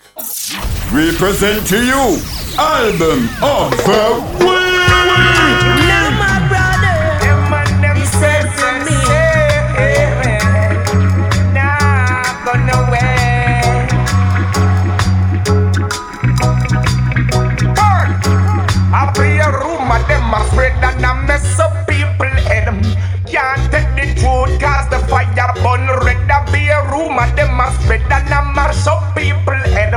Represent to you album of the week. Now my brother, he said to me, Nah, go nowhere. Burn. I play a room and them a spread and I mess up I be a room and them a spread and I mash up people head.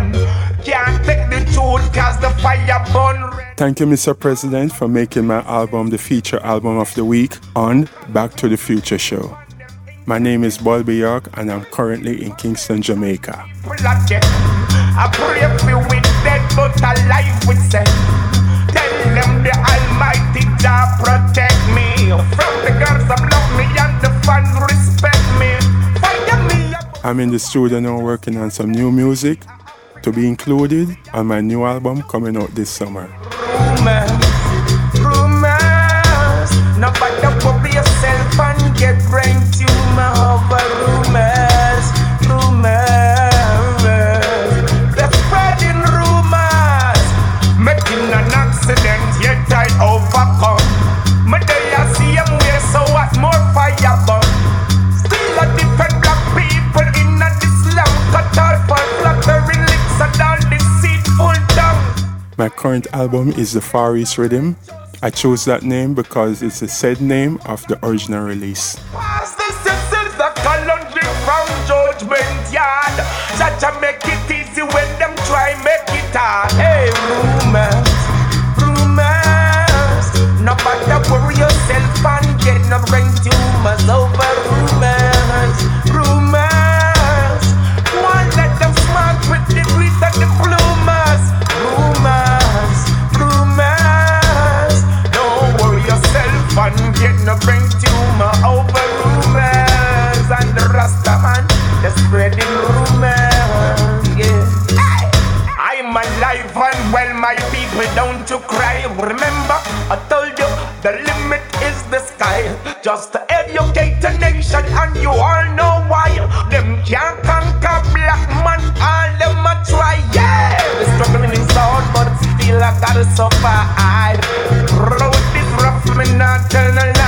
Can't take the truth cause the fire burn. Thank you, Mr. President, for making my album the feature album of the week on Back to the Future show. My name is Bulby York, and I'm currently in Kingston, Jamaica. I pray for with dead, but alive with say. Tell them the Almighty Jah protect me from the girls that love me and the fans I'm in the studio now working on some new music to be included on my new album coming out this summer. My current album is The Far East Rhythm. I chose that name because it's the said name of the original release. Hey, rumors, rumors. Nobody worry yourself and get no brain no brain tumor over rumors. And the Rasta man, they're spreading rumors. Yeah. I'm alive and well, my people, don't you cry. Remember, I told you the limit is the sky. Just educate the nation, and you all know why. Them can't conquer black man, all them a try. Yeah, the struggling is hard, but still I gotta survive. Road is rough, me not tell no lie.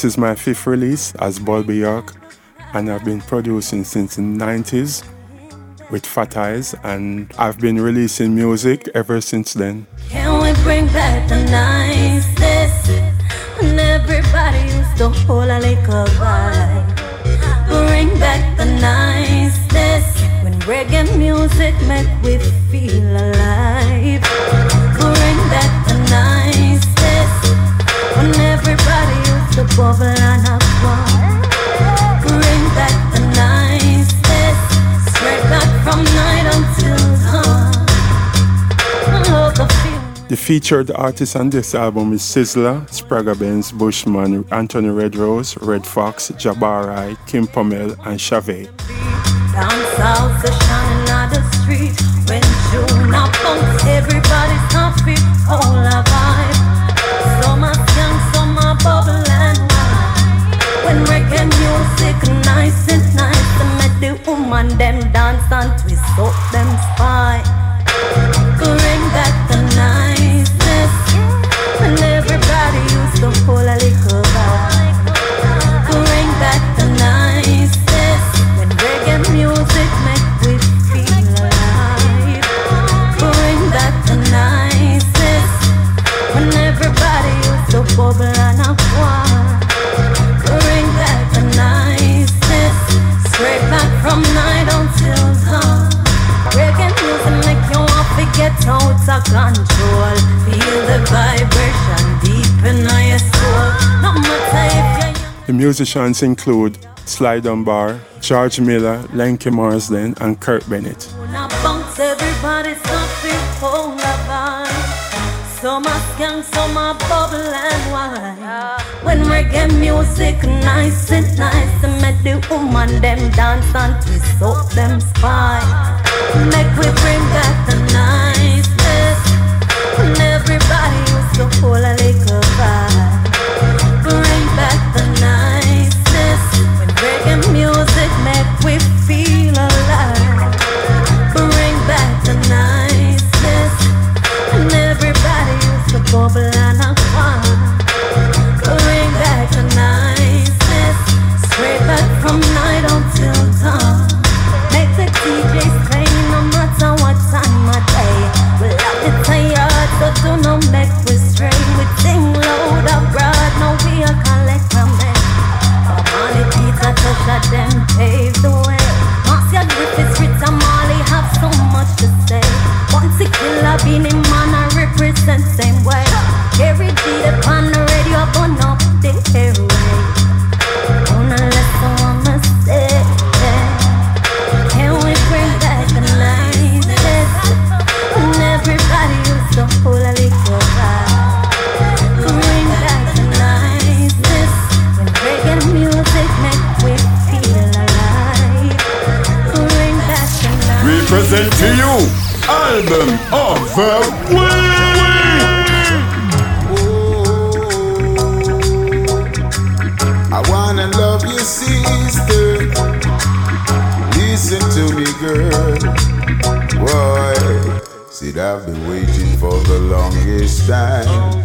This is my fifth release as Bulby York, and I've been producing since the 90s with Fat Eyes, and I've been releasing music ever since then. Can we bring back the niceness when everybody used to hold a little vibe? Bring back the niceness when reggae music make we feel alive. Bring back the niceness when everybody to bubble and. Bring back the niceness straight back from night until dawn. The. Featured artists on this album is Sizzla, Spragga Benz, Bushman, Anthony Redrose, Red Fox, Jabari, Kim Pomel, and Chave. Down south, the shining the street. When June up everybody's happy, all a them dance and twist. Up of control. Feel the vibration deep in your soul. No matter if The musicians include Sly Dunbar, George Miller, Lenky Marsden, and Kurt Bennett. Now bounce everybody's happy, whole vibe. Some are skunk, some are bubble and wine. When reggae music nice and nice, make the woman them dance and twist up them spine. Make we bring back the niceness. Bring back the niceness when reggae music of the week. I wanna love you, sister. Listen to me, girl. Boy, said I've been waiting for the longest time,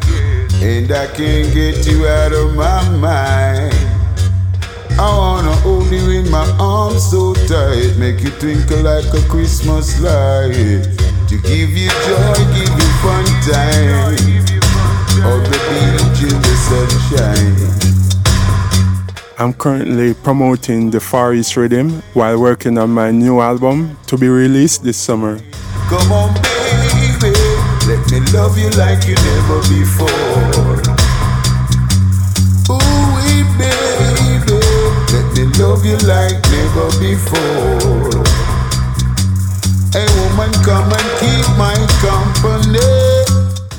and I can't get you out of my mind. I wanna hold you in my arms so tight, make you twinkle like a Christmas light. To give you joy, give you fun time. On the beach in the sunshine. I'm currently promoting the Far East Rhythm while working on my new album to be released this summer. Come on, baby, let me love you like you never before. Ooh, baby, let me love you like never before. Hey, woman, come and keep my company.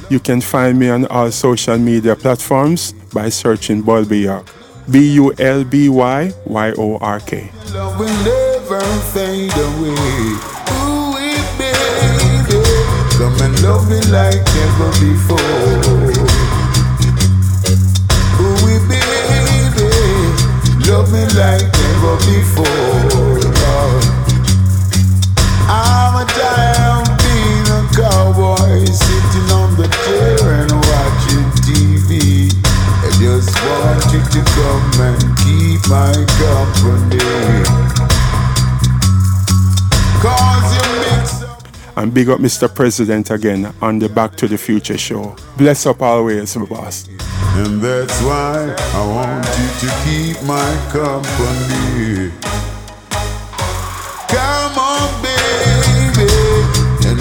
You can find me on all social media platforms by searching Bulby York. B U L B Y Y O R K. Love will never fade away. Ooh, baby, come and love me like never before. Ooh, baby, love me like never before. I'm cowboy sitting on the chair and. I just want you to come and keep my company. And big up Mr. President again on the Back to the Future show. Bless up always, my boss. And that's why I want you to keep my company.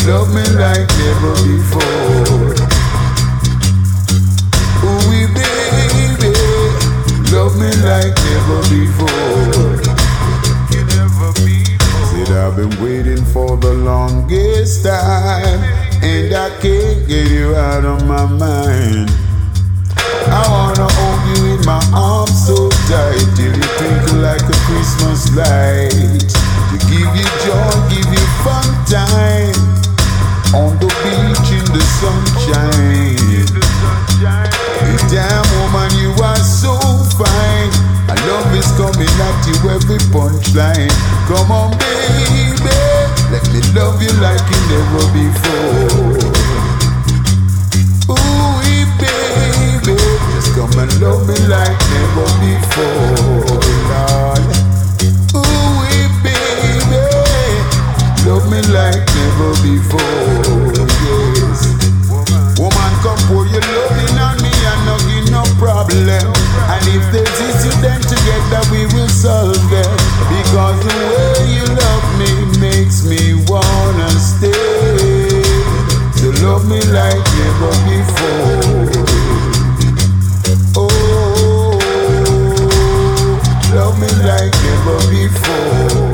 Love me like never before. Ooh, baby, love me like never before. Said I've been waiting for the longest time, and I can't get you out of my mind. I wanna hold you in my arms so tight till you twinkle like a Christmas light. To give you joy, give you fun time on the beach in the sunshine. Damn woman, you are so fine. Love is coming at you every punchline. Come on, baby, let me love you like never before. Ooh, baby, just come and love me like never before, Lord. Love me like never before, yes. Woman, come pour your loving on me and no give no problem. And if there's issue, then together we will solve it. Because the way you love me makes me wanna stay. So love me like never before. Oh, love me like never before.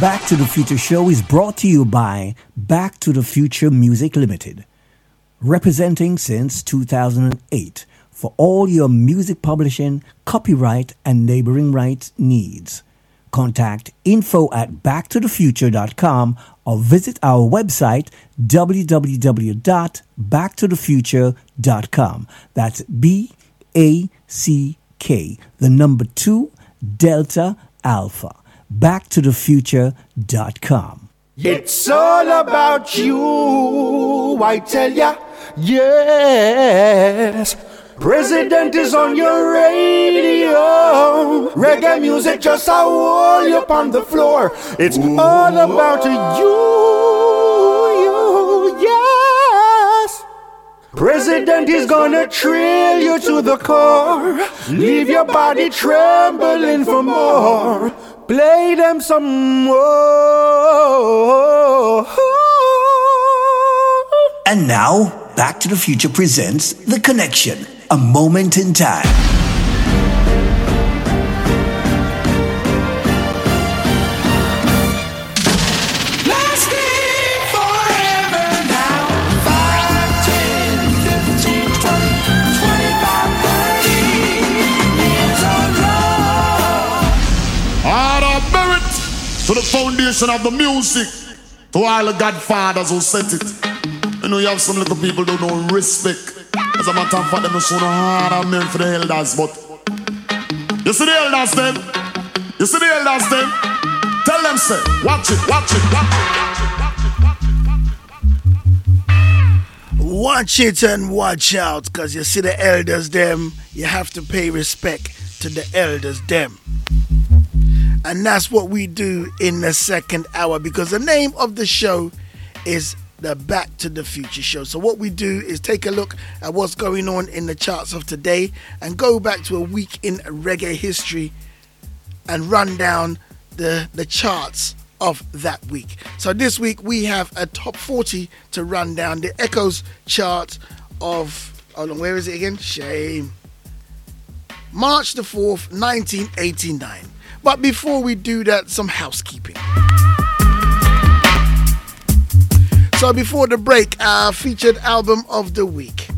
Back to the Future show is brought to you by Back to the Future Music Limited, representing since 2008 for all your music publishing, copyright, and neighboring rights needs. Contact info at backtothefuture.com or visit our website www.backtothefuture.com. That's B A C K, the number two, Delta Alpha. Backtothefuture.com. It's all about you, I tell ya. Yes. President is on your radio. Reggae music just a wall up on the floor. It's all about you, you, yes. President is gonna trill you to the core. Leave your body trembling for more. Play them some more. And now, Back to the Future presents The Connection, a moment in time. To the foundation of the music, to all the godfathers who set it. You know, you have some little people don't know respect. As a matter of fact, them so hard on men for the elders, but you see the elders them? You see the elders them? Tell them, say, watch it, watch it, watch it. Watch it and watch out, because you see the elders them, you have to pay respect to the elders them. And that's what we do in the second hour, because the name of the show is the Back to the Future show. So, what we do is take a look at what's going on in the charts of today and go back to a week in reggae history and run down the, the charts of that week. So, this week we have a top 40 to run down the Echoes chart of, hold on, where is it again? Shame. March the 4th, 1989. But before we do that, some housekeeping. So before the break, our featured album of the week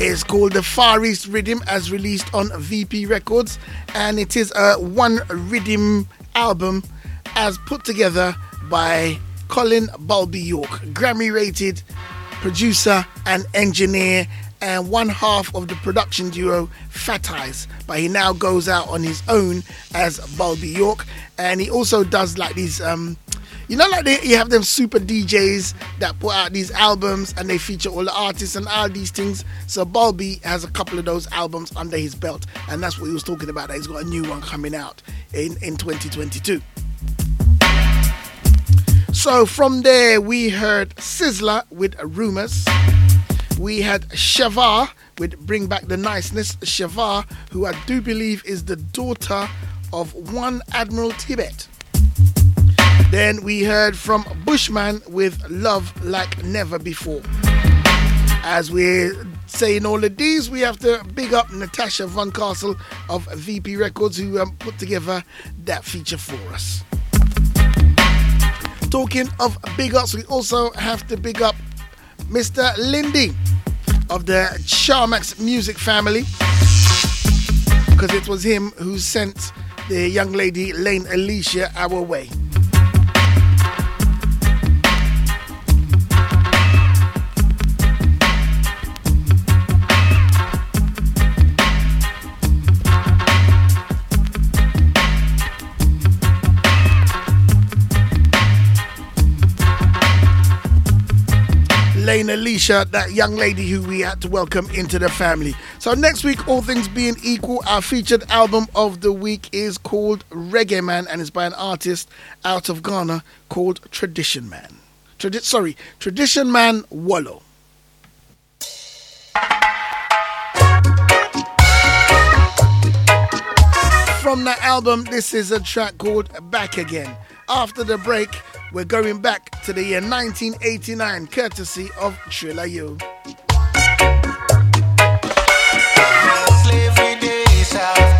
is called The Far East Rhythm as released on VP Records and it is a one rhythm album as put together by Colin Bulby York, Grammy rated producer and engineer and one half of the production duo Fat Eyes. But he now goes out on his own as Bulby York and he also does like these um you know, like they, you have them super DJs that put out these albums and they feature all the artists and all these things. So Bulby has a couple of those albums under his belt, and that's what he was talking about. That he's got a new one coming out in in 2022. So from there, we heard Sizzla with Rumors. We had Shavar with Bring Back the Niceness. Shavar, who I do believe is the daughter of one Admiral Tibet. Then we heard from Bushman with Love Like Never Before. As we're saying all of these, we have to big up Natasha Von Castle of VP Records who um, put together that feature for us. Talking of big ups, we also have to big up Mr. Lindy of the Charmax music family because it was him who sent the young lady Lane Alicia our way. Lane Alicia, that young lady who we had to welcome into the family. So next week, all things being equal, our featured album of the week is called Reggae Man and it's by an artist out of Ghana called Tradition Man. Tradi- sorry, Tradition Man Wallow. From the album, this is a track called Back Again. After the break, we're going back to the year 1989, courtesy of Thriller U. Slavery days have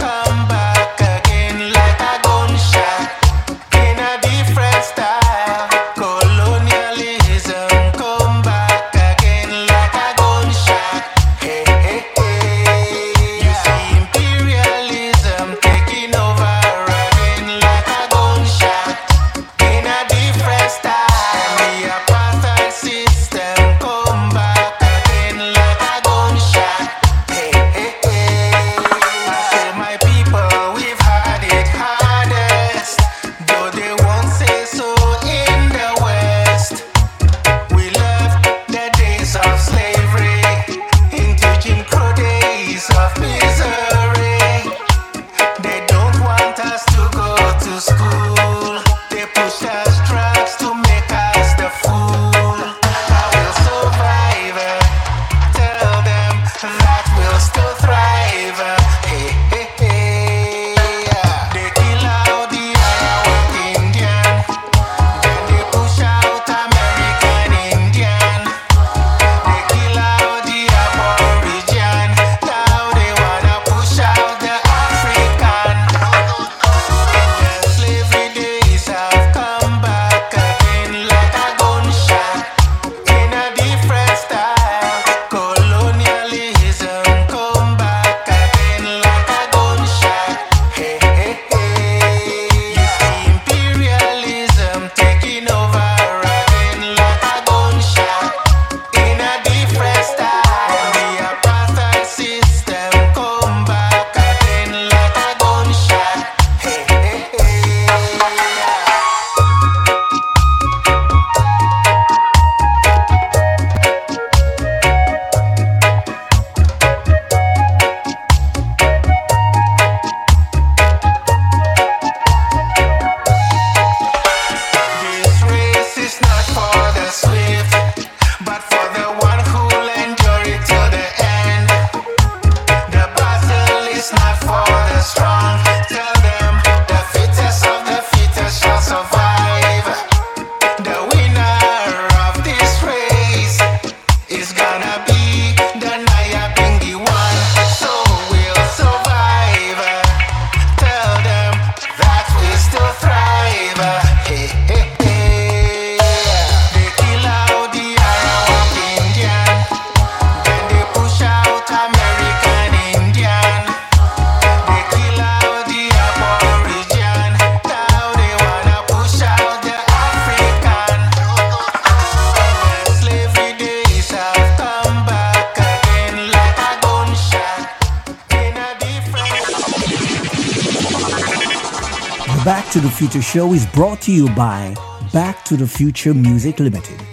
Back to the Future show is brought to you by Back to the Future Music Limited. The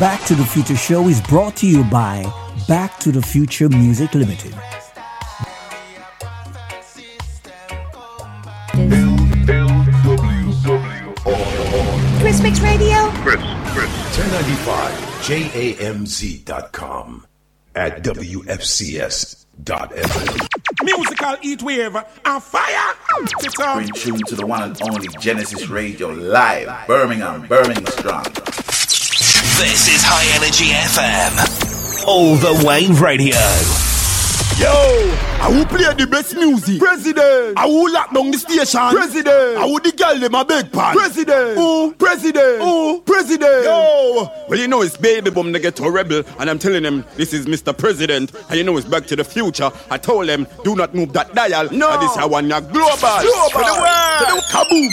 Back to the Future show is brought to you by Back to the Future Music Limited. Chris Mix Radio. Chris, Chris. 1095jamz.com at WFCS.FM. Musical heat wave and fire. Sit You're up. in tune to the one and only Genesis Radio live, Birmingham, Birmingham strong. This is High Energy FM. All the way radio. Yo, I will play the best music. President. I will lock down the station. President. I will the girl them a big pan. President. Oh, president. Oh, president. Yo. Well, you know it's baby boom the ghetto rebel, and I'm telling them this is Mr. President, and you know it's Back to the Future. I told them do not move that dial. No. And this I want ya global. Global. To the world. To the- kaboom.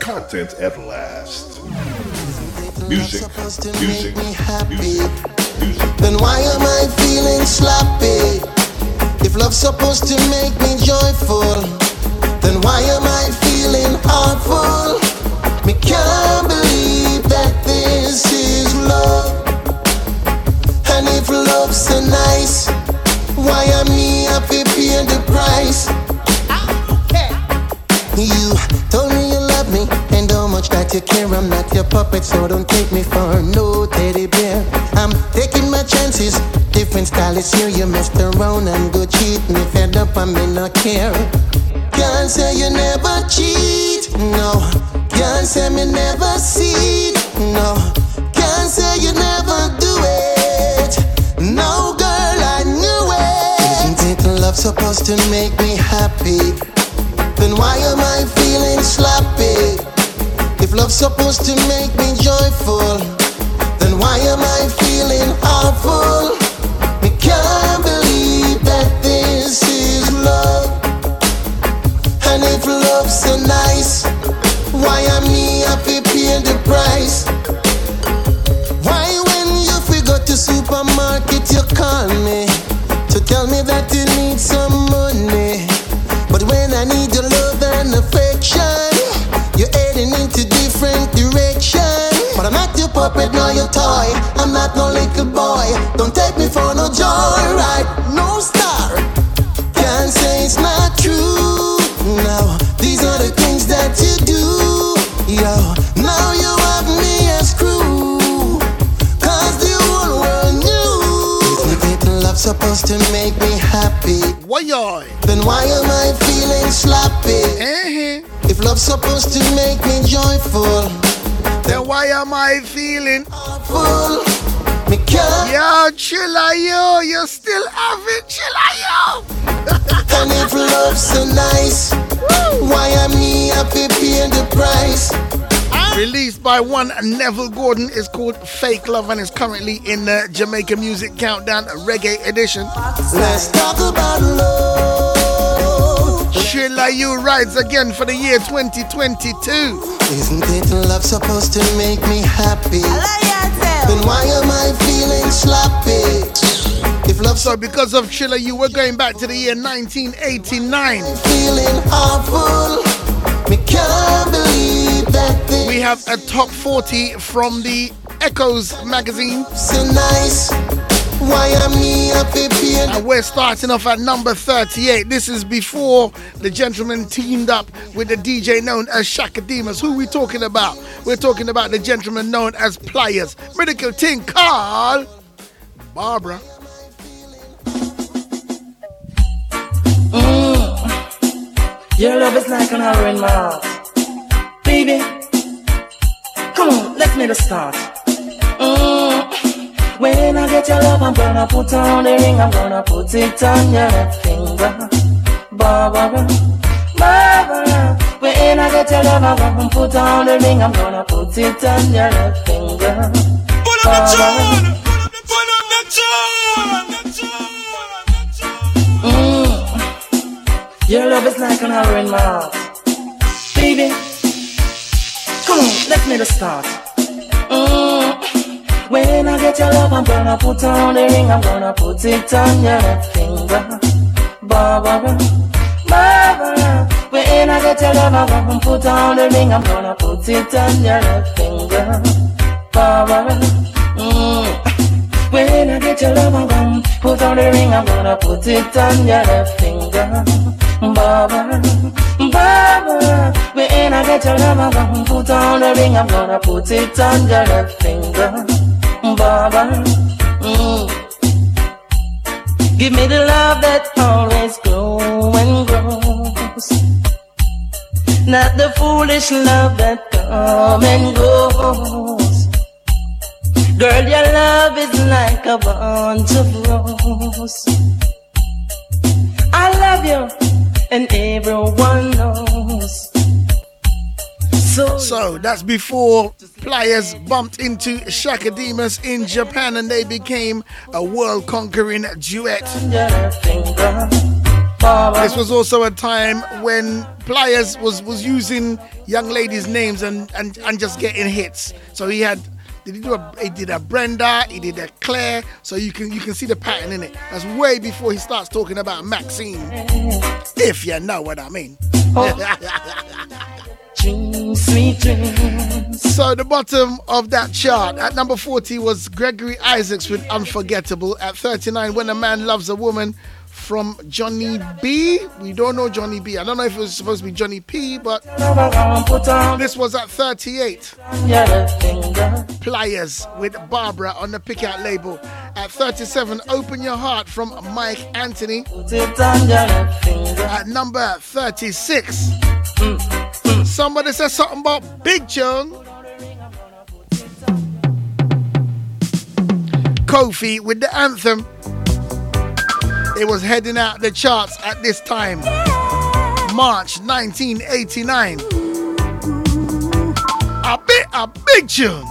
Content at last. Music, music, music, music. Then why am I feeling sloppy? If love's supposed to make me joyful, then why am I feeling awful? Me can't believe that this is love. And if love's so nice, why am me have to pay the price? Ah, you told me you love me much that you care. I'm not your puppet, so don't take me for no teddy bear. I'm taking my chances. Different style is here. You messed around and go cheat me. Fed up, I may not care. Can't say you never cheat, no. Can't say me never see no. Can't say you never do it. No, girl, I knew it. Isn't it love supposed to make me happy? Then why am I feeling sloppy? Love's supposed to make me joyful, then why am I feeling awful? Me can't believe that this is love. And if love's so nice, why am me happy pay the price? Why when you figure to supermarket you call me to tell me that you need some money? But when I need your love and affection, different direction. But I'm not your puppet nor your toy. I'm not no little boy. Don't take me for no joyride, no star. Can't say it's not true. No, these are the things that you do. Yo, now you love supposed to make me happy? Why Then why am I feeling sloppy? Uh-huh. If love's supposed to make me joyful, Then why am I feeling full? Me can't. Yo, Thriller U, you still have it, Thriller U. And if love's so nice, why am me happy paying the price? Released by one Neville Gordon is called Fake Love and is currently in the Jamaica Music Countdown Reggae Edition. Let's talk about love. Thriller U rides again for the year 2022. Isn't it love supposed to make me happy? Then why am I feeling sloppy? If love So because of Thriller U, we're going back to the year 1989. feeling awful, me can't believe that this We have a top 40 from the Echoes magazine. so nice. Why am me And we're starting off at number 38. This is before the gentleman teamed up with the DJ known as Chaka Demus. Who we talking about? We're talking about the gentleman known as Pliers. Medical Ting Carl Barbara. Mm. Your love is like an hour in my heart. Baby, come on, let's make a start. Mm. When I get your love, I'm gonna put on the ring, I'm gonna put it on your finger. Barbara, Barbara. When I get your love, I'm gonna put on the ring, I'm gonna put it on your finger. Barbara. Mm. Your love is like an hour in my heart. Baby, on, let's make a start. Mm. When I get your love, I'm gonna put on the ring, I'm gonna put it on your finger. Barbara, Barbara. When I get your love, I'm gonna put on the ring. I'm gonna put it on your finger. Barbara. Mm. When I get your love, I'm gonna put on the ring. I'm gonna put it on your finger. Barbara. Barbara. When I get your gonna put on the ring. I'm gonna put it on your left finger. Barbara. Mm. Give me the love that always grows and grows. Not the foolish love that come and goes. Girl, your love is like a bunch of roses. I love you, and everyone knows. So, So that's before Pliers bumped into Chaka Demus in Japan and they became a world conquering duet. This was also a time when Pliers was, was using young ladies' names and, and, and just getting hits. So he had did he do a he did a Brenda, he did a Claire, so you can you can see the pattern in it. That's way before he starts talking about Maxine. If you know what I mean. dreams, sweet dreams. So the bottom of that chart at number 40 was Gregory Isaacs with Unforgettable. At 39, When a Man Loves a Woman from Johnny B. We don't know Johnny B. I don't know if it was supposed to be Johnny P, but this was at 38. Pliers with Barbara on the Pickout label. At 37, Open Your Heart from Mike Anthony. At number 36, somebody said something about Big Chung. Kofi with the anthem. It was heading out the charts at this time. March 1989. A bit a big tune.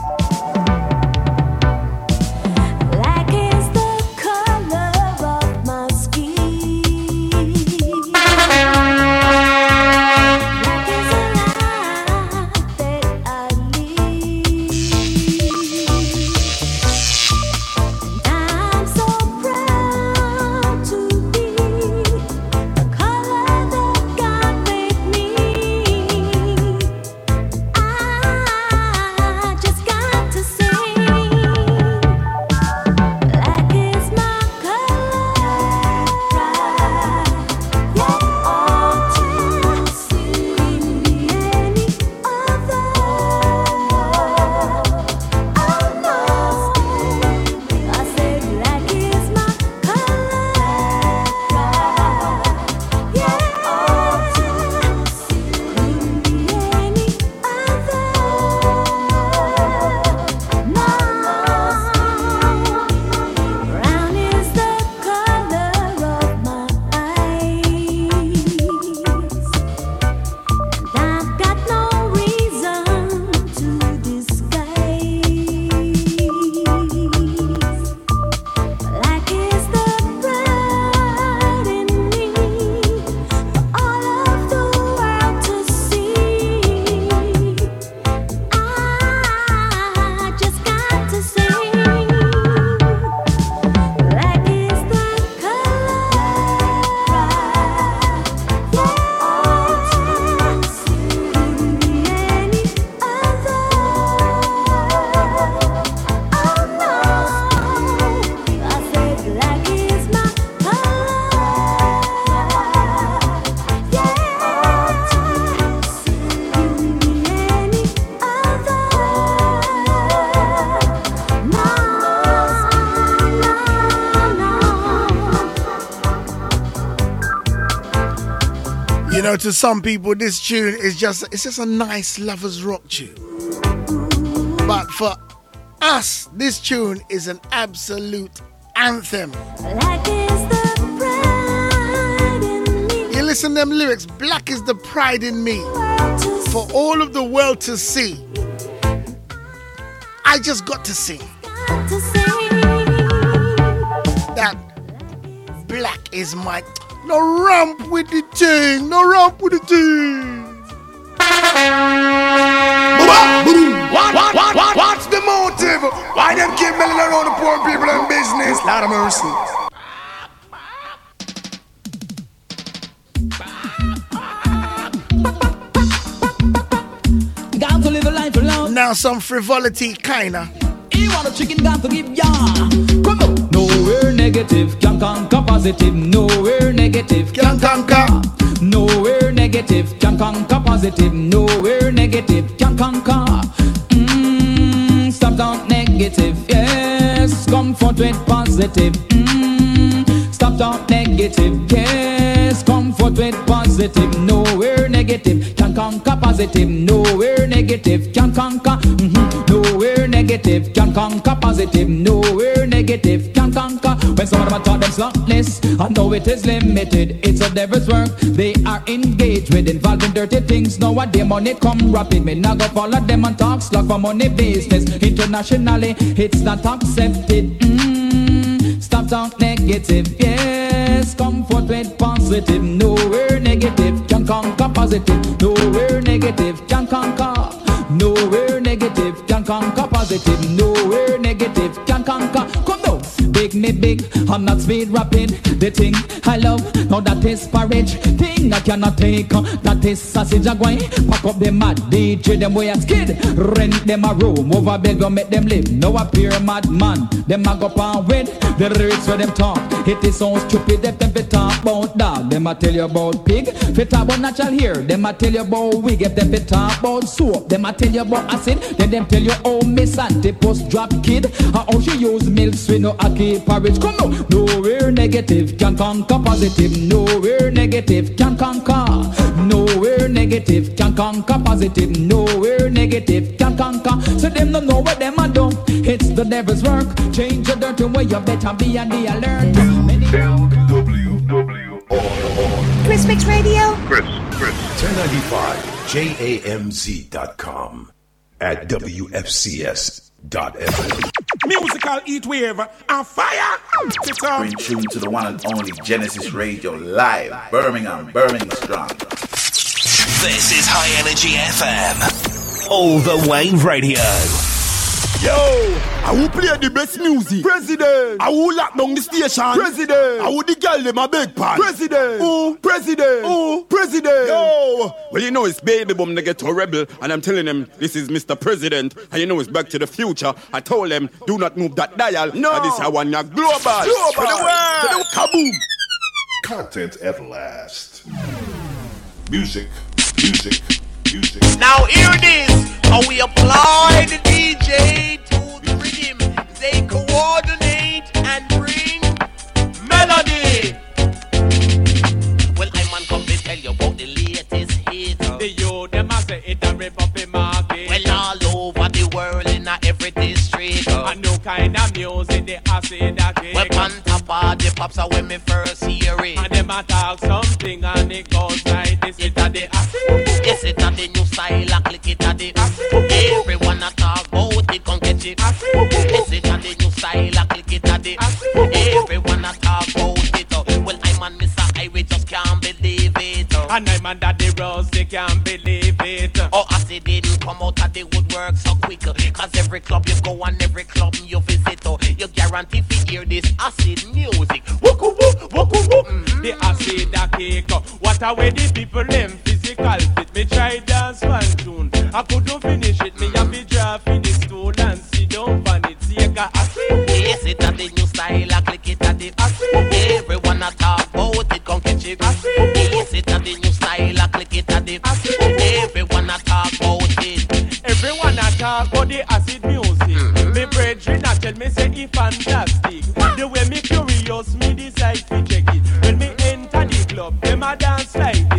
To some people, this tune is just it's just a nice lovers rock tune. But for us, this tune is an absolute anthem. You listen to them lyrics, black is the pride in me. For all of the world to see. I just got to sing. That black is my no ramp with the thing. No ramp with the thing. What, what, what, what's the motive? Why them keep milling around the poor people and business? Lot of mercy. Girls who live a life alone. Now some frivolity, kinda. He want a chicken gun to give ya. Come on. Nowhere negative, can't come positive. Nowhere negative can conquer. Nowhere negative can conquer positive. Nowhere negative can conquer. Mm, stop talk negative. Yes, comfort with positive. Mm, stop talk negative. Yes, comfort with positive. Nowhere negative can conquer positive. Nowhere I know it is limited. It's a devil's work. They are engaged with involved in dirty things. Nowadays money come rapid. Me now go follow them and talk slack for money business. Internationally, it's not accepted. Mm, stop talk negative. Yes, comfort with positive. No, we're negative can conquer positive. No, we're negative can conquer. Me big, I'm not speed rapping. The thing I love, now that is porridge. Thing I cannot take, that is sausage a going. Pack up them mad DJ, them way a skid. Rent them a room, over bed go make them live. No appear mad man, them a go pan with. The lyrics where them talk, it is so stupid. Them them fit talk about dog, them a tell you about pig. Fit talk about natural hair, them a tell you about wig. If them fit talk about soap, them a tell you about acid. Then them tell you how Miss Auntie post drop kid. How she use milk sweet no aki porridge. Come on, nowhere negative can conquer positive. Nowhere negative can conquer. Nowhere negative can conquer positive. Nowhere negative can conquer. So them don't know what them a do. It's the devil's work. Change your dirty way, you better be on the alert. Chris Mix Radio. Chris, Chris. 1095 JAMZ.com at WFCS.FM. Musical heat wave and fire. It's You're in tune to the one and only Genesis Radio live, Birmingham, Birmingham strong. This is High Energy FM. All the way radio. Yo, I will play the best music. President. I will lock down the station. President. I will the girl them a big pan. President. Ooh, president. Ooh, president. Yo. Well, you know it's baby boom the ghetto rebel, and I'm telling them this is Mr. President, and you know it's Back to the Future. I told them do not move that dial. No. And this I want ya global. Global. To the world. To the kaboom. Content at last. Music, music, music. Now here it is, how we apply the DJ to the rhythm. They coordinate and bring melody. Well, I man come to tell you about the latest hit. The yo, them a say it a rip up in market. Well, all over the world in a every district. A new kind of music, the acid a kick. Well, on top of the pops are when me first hear it. And them a talk something and it goes like Yes, it a the new style, a click it a the. Everyone a talk about it, come catch it. Yes, it a the new style, a click it a the. Everyone a talk about it. uh. Well, I'm on Mr. Highway, just can't believe it. uh. And I'm under the rose, they can't believe it. Oh, acid didn't come out of the woodwork so quick. uh, Cause every club you go and every club you visit, oh, you guarantee to hear this acid music. Wooku woo, wooku woo. The acid a cake. uh, What a way the people them physical fit. Me try dance one tune. I couldn't finish it. Me have to draw finish stool and sit down on it. See, I got acid. Yes, it a the new style. I click it at the. Everyone a talk about it. Come catch it. Acid. Yes, it a the new style. I click it at the. Everyone a talk about it. Everyone a talk about the acid music. Mm-hmm. Me brethren a tell me say it fantastic. The way me curious, me decide to check it. When me enter the club, them a dance like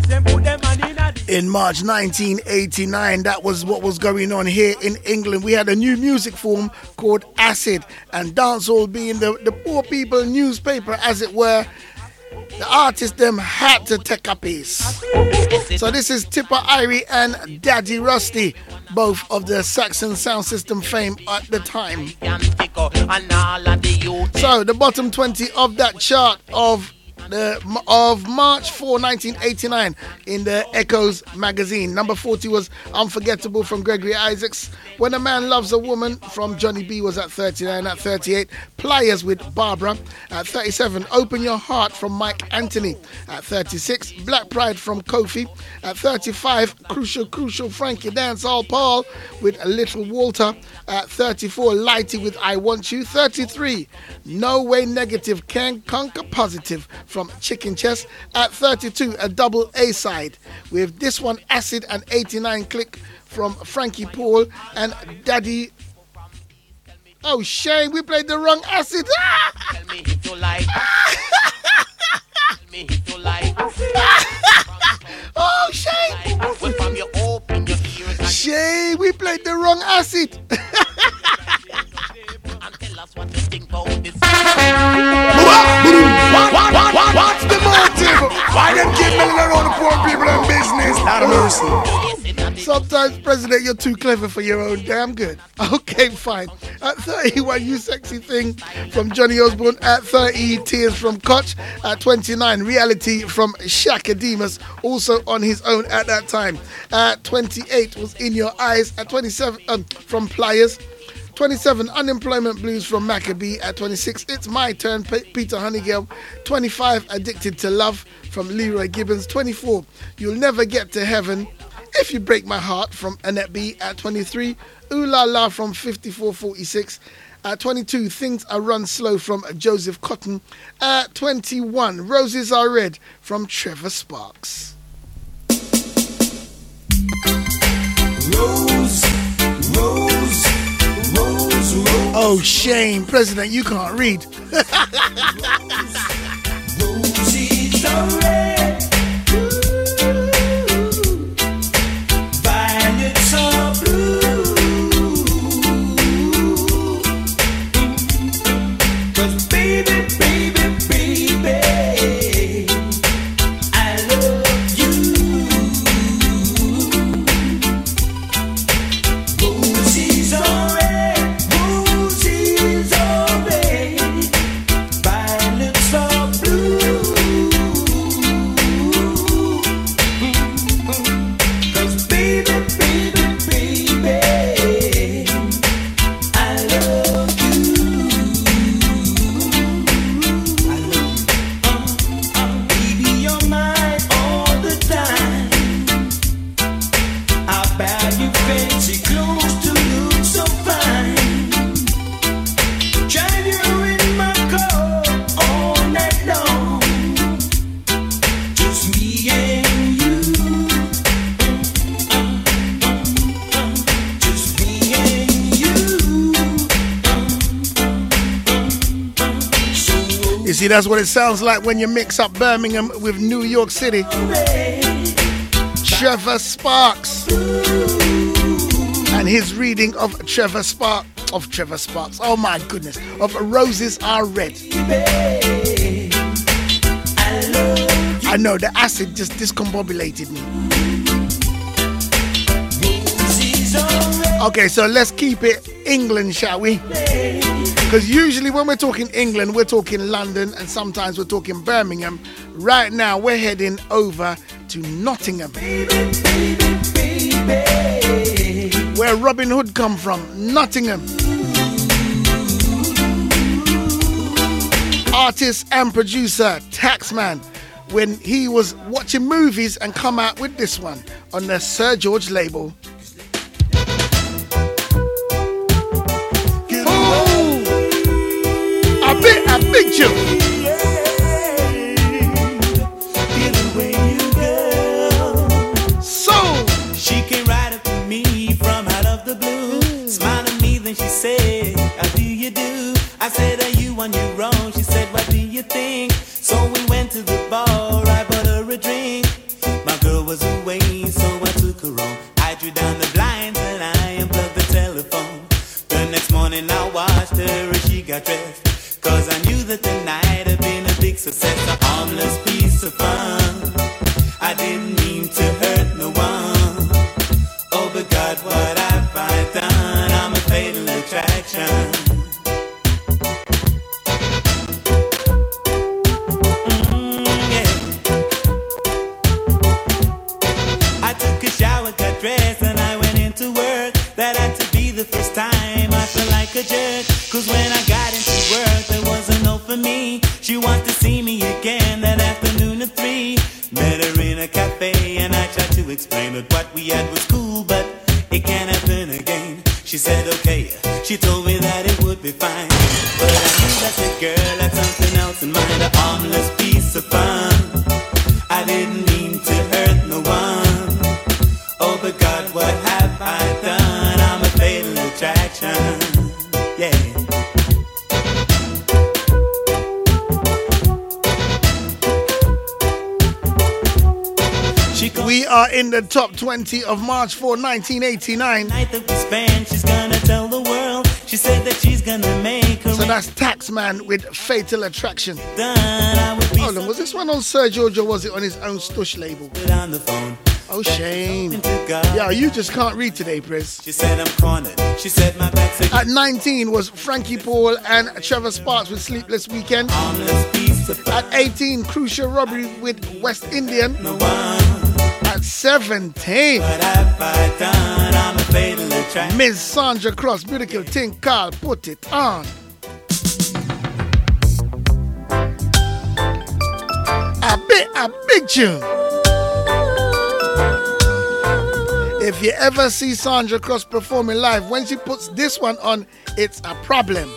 in March 1989, that was what was going on here in England. We had a new music form called acid, and dancehall being the, the poor people newspaper, as it were. The artists them had to take a piece. So this is Tippa Irie and Daddy Rusty, both of the Saxon sound system fame at the time. So the bottom 20 of that chart of the, of March 4, 1989, in the Echoes magazine. Number 40 was Unforgettable from Gregory Isaacs. When a Man Loves a Woman from Johnny B was at 39. At 38, Pliers with Barbara. At 37, Open Your Heart from Mike Anthony. At 36, Black Pride from Kofi. At 35, Crucial Crucial Frankie Dance All Paul with a Little Walter. At 34, Lighty with I Want You. 33, No Way Negative Can Conquer Positive from Chicken Chest. At 32, a double A side with this one Acid and 89 Click from Frankie Paul and Daddy. Oh, shame, we played the wrong acid. Tell me if you like. Tell me if you like. oh, shame. Well, from you open your ears and Shame, we played the wrong acid. what you think about this. What, what, what, what, what's the motive? Why them keep milling around the poor people in business? Not mercy. Sometimes, President, you're too clever for your own damn good. Okay, fine. At 31, You Sexy Thing from Johnny Osbourne. At 30, Tears from Koch. At 29, Reality from Chaka Demus, also on his own at that time. At 28 was In Your Eyes. At 27, um, from Pliers. 27, Unemployment Blues from Macka B. At 26, It's My Turn, P- Peter Hunnigale. 25, Addicted to Love from Leroy Gibbons. 24, You'll Never Get to Heaven. If You Break My Heart from Annette B. At 23, Ooh La La from 5446. At 22, Things Are Run Slow from Joseph Cotton. At 21, Roses Are Red from Trevor Sparks. Rose, rose. Oh, shame, President, you can't read. You see, that's what it sounds like when you mix up Birmingham with New York City. Trevor Sparks. And his reading of Trevor Sparks. Of Trevor Sparks. Oh my goodness. Of Roses Are Red. I know the acid just discombobulated me. Okay, so let's keep it England, shall we? Because usually when we're talking England, we're talking London and sometimes we're talking Birmingham. Right now, we're heading over to Nottingham. Where Robin Hood come from, Nottingham. Artist and producer, Taxman, when he was watching movies and come out with this one on the Sir George label. Then she came right up to me from out of the blue, mm. smiling me when she said, "How do you do?" I said, "Are you on your 20 of March 4, 1989. That we spent, she's gonna tell the world. She said that she's gonna make her. So that's Taxman with Fatal Attraction. done. I would be Hold on, was this one on Sir George or was it on his own Stush label? on the phone. Oh, shame. Yeah, you just can't read today, Pris. She said I'm cornered. She said my back's a At 19 was Frankie Paul and Trevor Sparks with Sleepless Weekend. At 18, Crucial Robbie with West Indian. At 17, I'm a fatal attraction. Miss Sandra Cross, Beautiful Thing, Carl, put it on. A bit, a big tune. If you ever see Sandra Cross performing live, when she puts this one on, it's a problem.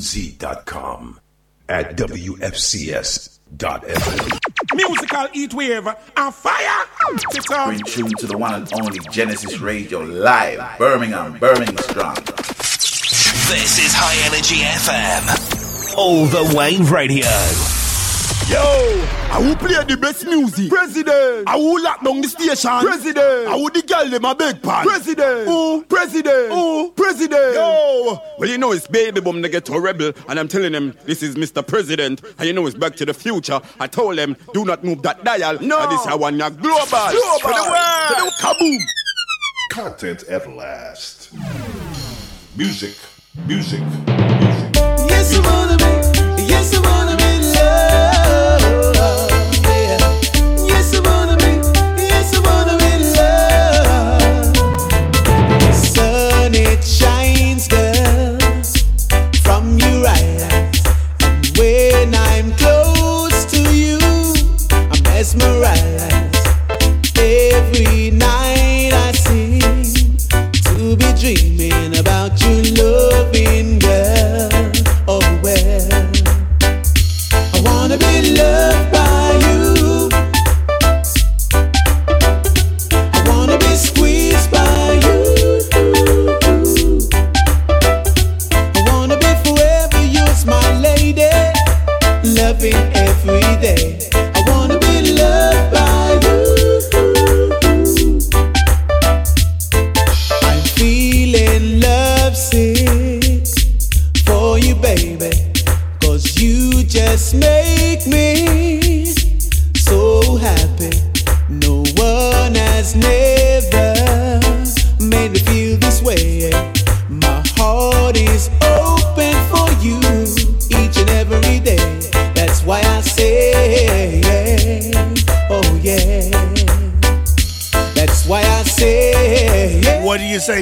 JAMZ.com at WFCS.FM. Musical heat wave and fire. It's on. Bring tune to the one and only Genesis Radio live, Birmingham, Birmingham strong. This is High Energy FM. All the way radio. Yo, I will play the best music. President. I will lock down the station. President. I will the girl them a big pan. President. Ooh, president. Ooh, president. Yo. Well, you know it's baby boom, the ghetto rebel, and I'm telling them this is Mr. President, and you know it's Back to the Future. I told them do not move that dial. No. And this I want ya global. Global. To the world. To the kaboom. content at last. Music, music, Yes, I wanna be. Yes, I wanna be mesmerized. Every night I seem to be dreaming about you, loving girl. Oh well, I wanna be loved by you. I wanna be squeezed by you. I wanna be forever yours, my lady, loving every day. I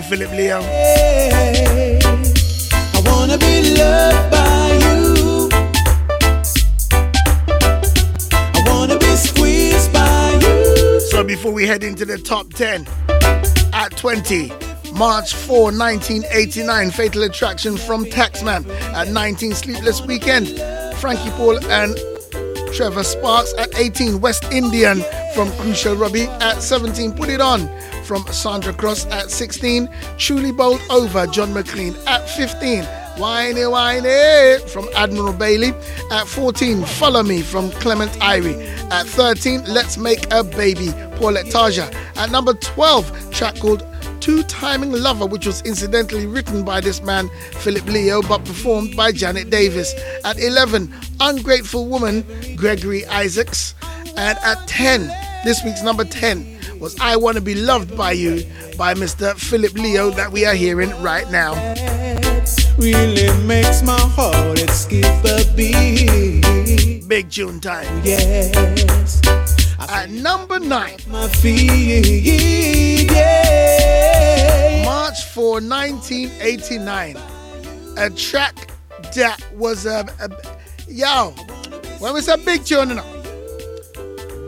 Philip Leo? I wanna be loved by you. I wanna be squeezed by you. So before we head into the top 10, at 20, March 4, 1989, Fatal Attraction from Taxman. At 19, Sleepless Weekend, Frankie Paul and Trevor Sparks. At 18, West Indian from Crucial Robbie. At 17, Put It On from Sandra Cross. At 16, Truly Bowled Over, John McLean. At 15, Whiny Whiny from Admiral Bailey. At 14, Follow Me from Clement Irie. At 13, Let's Make a Baby, Paulette Taja. At number 12, track called Two Timing Lover, which was incidentally written by this man, Philip Leo, but performed by Janet Davis. At 11, Ungrateful Woman, Gregory Isaacs. And at 10, this week's number 10 was I Want to Be Loved by You by Mr. Philip Leo that we are hearing right now. Really makes my heart skip a beat. Big June time. Yes. At number 9, My feet, yeah. March 4, 1989. A track that was a, a yo. When we say big tune, you know.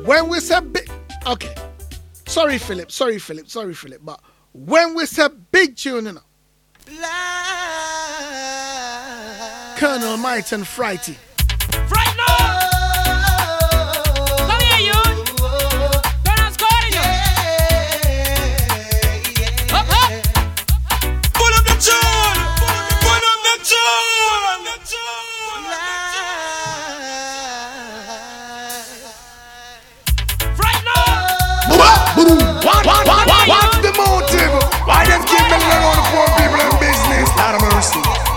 When we say big, okay. Sorry, Philip. Sorry, Philip. Sorry, Philip. But when we say big tune, you know. Colonel and Frighty. What? What? What? What? What? What's the motive? Why them keep milling on the poor people in business? Out of mercy.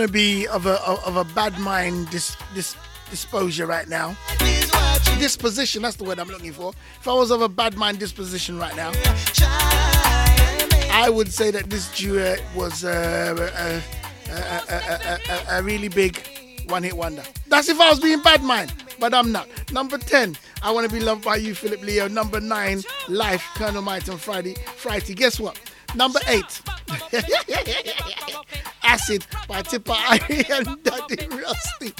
Gonna be of a of a bad mind dis, dis, disposure right now, disposition. That's the word I'm looking for. If I was of a bad mind disposition right now, I would say that this duet was uh, a, a, a, a, really big one-hit wonder. That's if I was being bad mind, but I'm not. Number ten, I want to be loved by you, Philip Leo. Number nine, Life, Colonel Mite and Frighty, Frighty. Guess what? Number eight, Acid by Tippa Irie and Daddy Rusty.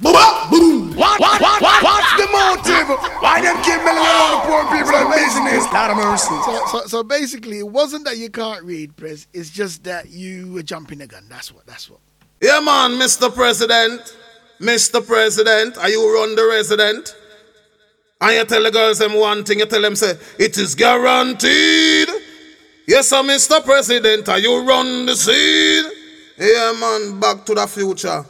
Booba, boom. What, what, what, what, what's the motive? Why them keep milling around the poor people and business? Lot of mercy. So, so, so basically, it wasn't that you can't read, Press. It's just that you were jumping the gun. That's what. That's what. Yeah, man, Mr. President. Mr. President, are you run the resident? And you tell the girls them one thing, you tell them say, it is guaranteed. Yes, sir, Mr. President, are you run the scene? Yeah, man, back to the future.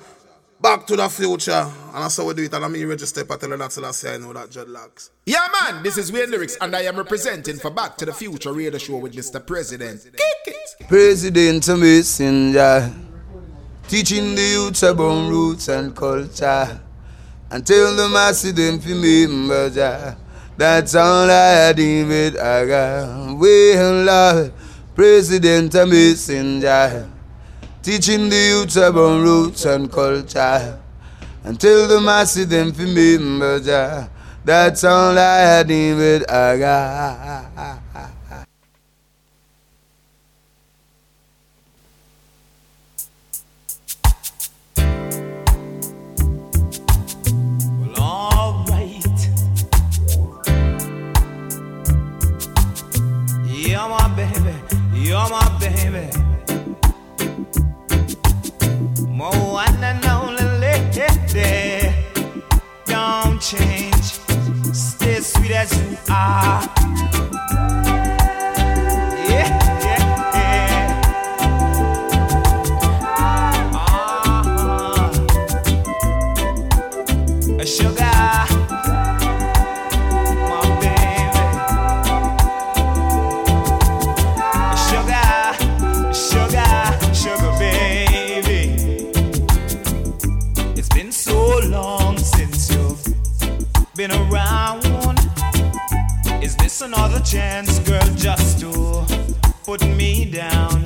Back to the future. And that's how we do it. And I'm here register for telling that till I say I know that dreadlocks. Yeah, man, this is Wayne Lyrics, and I am representing for Back to the Future radio show with Mr. President. Kick it! President Messenger, teaching the youth about roots and culture, and tell them I see them for remember Jah. That's all I deem it. I got well, Lord, President Messenger, teaching the youth about roots and culture, and tell them I them for remember. That's all I deem it. I got. You're my baby, you're my baby. My one and only lady. Don't change, stay sweet as you are. Another chance, girl, just to put me down?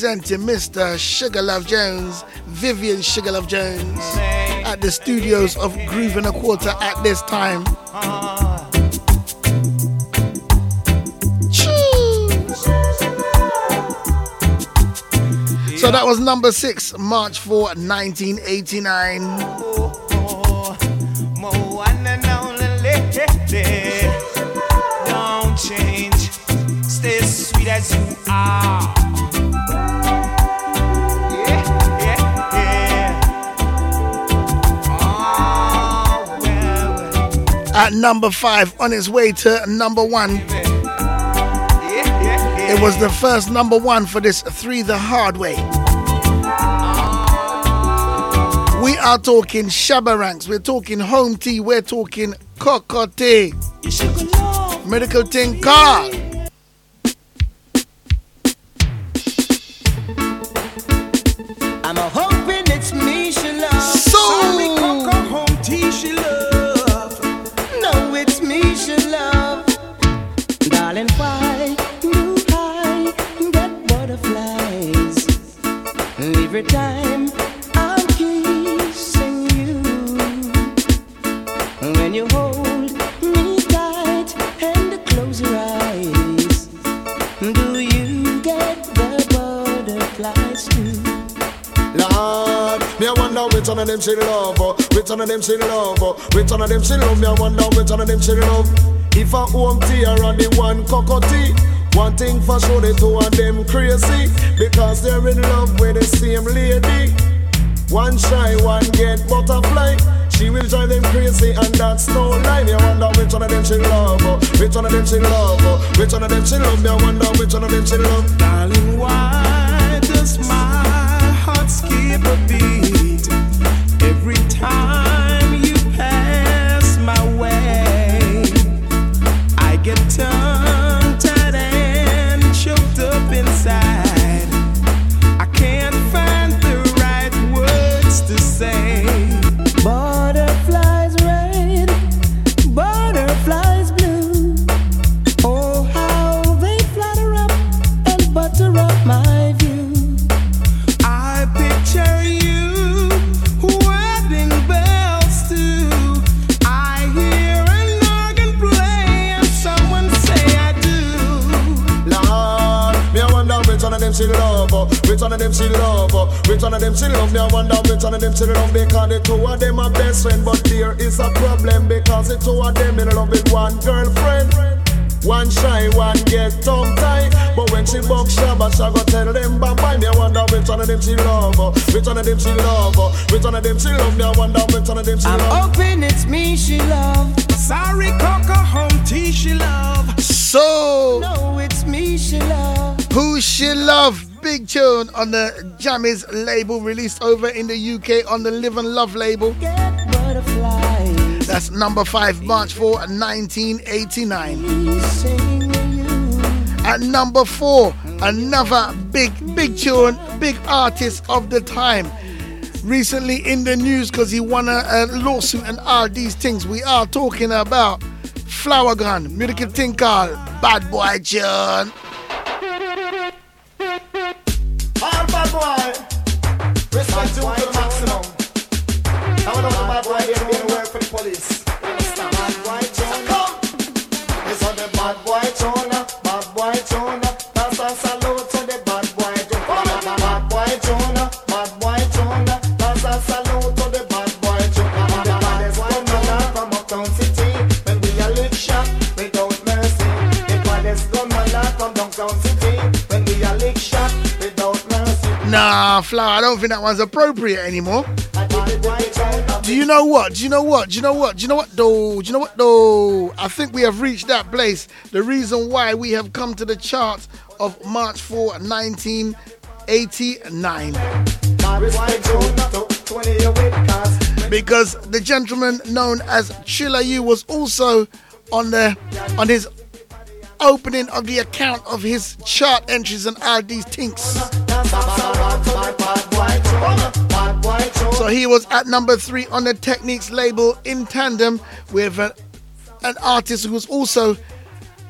Representing Mr. Sugar Love Jones, Vivian Sugar Love Jones, at the studios of Groove and a Quarter at this time. So that was number six, March 4, 1989. At number five, on its way to number one. It was the first number one for this three the hard way. We are talking Shabba Ranks, we're talking Home T, we're talking Cocoa Tea. Medical Ting Car. Them she love, which one of them she love, which one of them she love. Me I wonder which one of them she love. If a Home T or the one Cocoa Tea, one thing for sure the two of them crazy because they're in love with the same lady. One shy, one get butterfly. She will drive them crazy and that's no lie. Me I wonder which one of them she love, which one of them she love, which one of them she love. Me I wonder which one of them she love. Darling, why does my heart skip a beat every time which one of them she love, oh, which one of them she love. Me I wonder which one of them she love because the two of them are best friend, but there is a problem because the two of them in love with one girlfriend. One shy, one get tongue tied. But when she buck shabba, she go tell them bye bye. Me I wonder which one of them she love, oh, which one of them she love, oh, which one of them she love. Me I wonder which one of them she love. I'm love. hoping it's me she love. Sorry, Coco Home T she love. So, No, it's me she love. who she love? Big tune on the Jammy's label, released over in the UK on the Live and Love label. That's number five, March 4, 1989. At number four, another big, big tune, big artist of the time. Recently in the news because he won a, a lawsuit and all these things. We are talking about Flourgon, Miracle Tinkle, Bad Boy John. Boy. Respect you to the maximum. I want to bad boy here being work for the police. Flourgon, I don't think that one's appropriate anymore. Do you know what? Do you know what? Do you know what? Do you know what though? Do you know what though? I think we have reached that place. The reason why we have come to the chart of March 4, 1989. Because the gentleman known as Thriller U was also on the on his opening of the account of his chart entries and these tinks. So he was at number three on the Techniques label in tandem with a, an artist who was also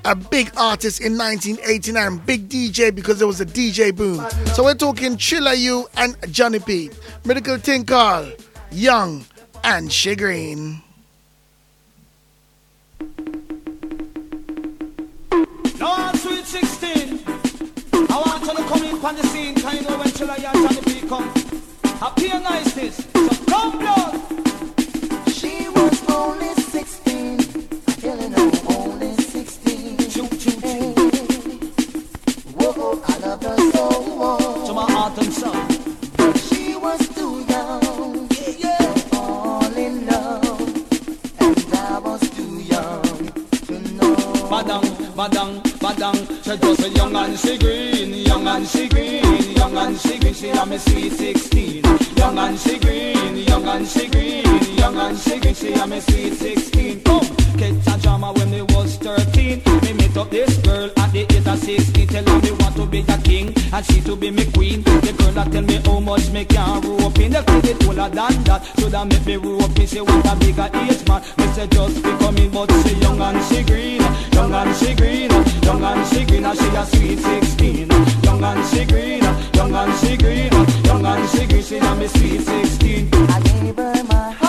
a big artist in 1989, big DJ because there was a DJ boom. So we're talking Thriller U and Johnny P, Medical Tinkal, Young, and Shagreen. Come in on the scene, kind of when Thriller and Johnny P come. Happy and niceness. So come down. She. A me sweet 16. Young and she green, young and she green, young and she green. She a me sweet 16. Come, catch a drama when me was 13. Me met up this girl at the age of 16. Tell her me want to be a king and she to be me queen. The girl that tell me how much me can rope in. The credit older than that. Shoulda make me rope in. She want a bigger age man. Me say just be coming, but she young and she green, young and she green, young and she green. And she a sweet 16. Young and she green, young and she green, young and she green. She a me sweet 16. I gave her my heart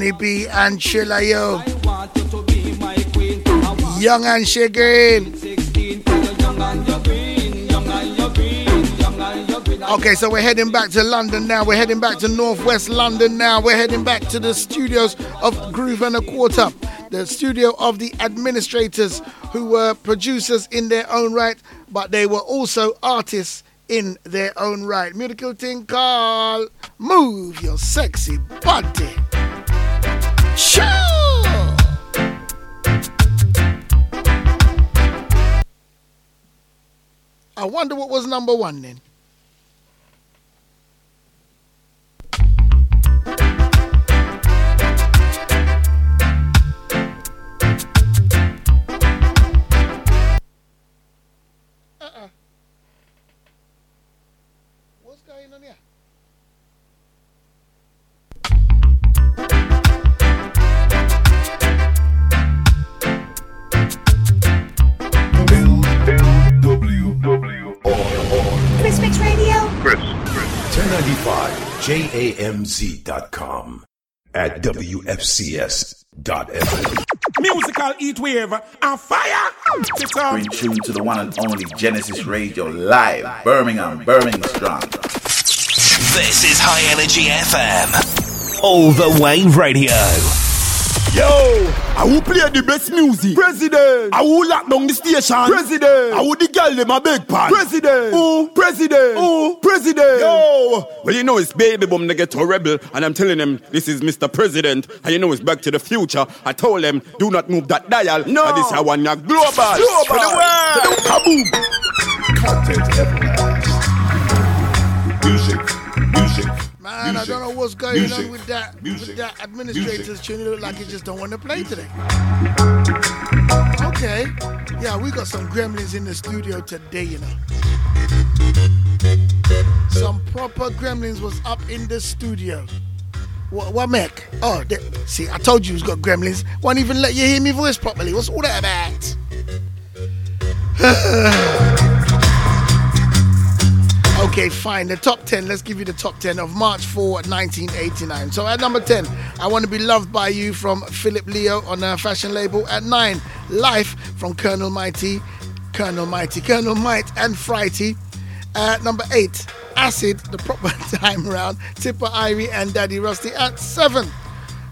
Johnny P and Thriller U. I want you to be my queen. Young and she green. 16. Tell you young and you're green, young and you're green, young and you're green. Okay, so we're heading back to London now. We're heading back to Northwest London now. We're heading back to the studios of Groove and a Quarter, the studio of the administrators who were producers in their own right, but they were also artists in their own right. Musical thing called Move Your Sexy Body. I wonder what was number one then. 1095jamz.com at WFCS.FM. Musical heat wave and fire. It's on. Bring tune to the one and only Genesis Radio live, Birmingham, Birmingham strong. This is High Energy FM. All the way radio. Yo, I will play the best music. President. I will lock down the station. President. I will the girl them a big pan. President. Ooh, president. Ooh, president. Yo. Well, you know it's baby boom they get to rebel, and I'm telling them this is Mr. President, and you know it's Back to the Future. I told them do not move that dial. No. And this I want ya global. Global. For the world. Kaboom. Content everlast. Music. Music. I don't know what's going music, on with that music, with that administrators tune. It look like it just don't want to play today. Okay. Yeah, we got some gremlins in the studio today, you know. Some proper gremlins was up in the studio. What, what Mac? Oh, they, see, I told you he's got gremlins. Won't even let you hear me voice properly. What's all that about? Okay, fine. The top 10, let's give you the top 10 of March 4, 1989. So at number 10, I Want to Be Loved by You from Philip Leo on a fashion label. At 9, Life from Colonel Mighty, Colonel Mighty, Colonel Mite and Frighty. At number 8, Acid, the proper time round, Tippa Irie and Daddy Rusty. At 7,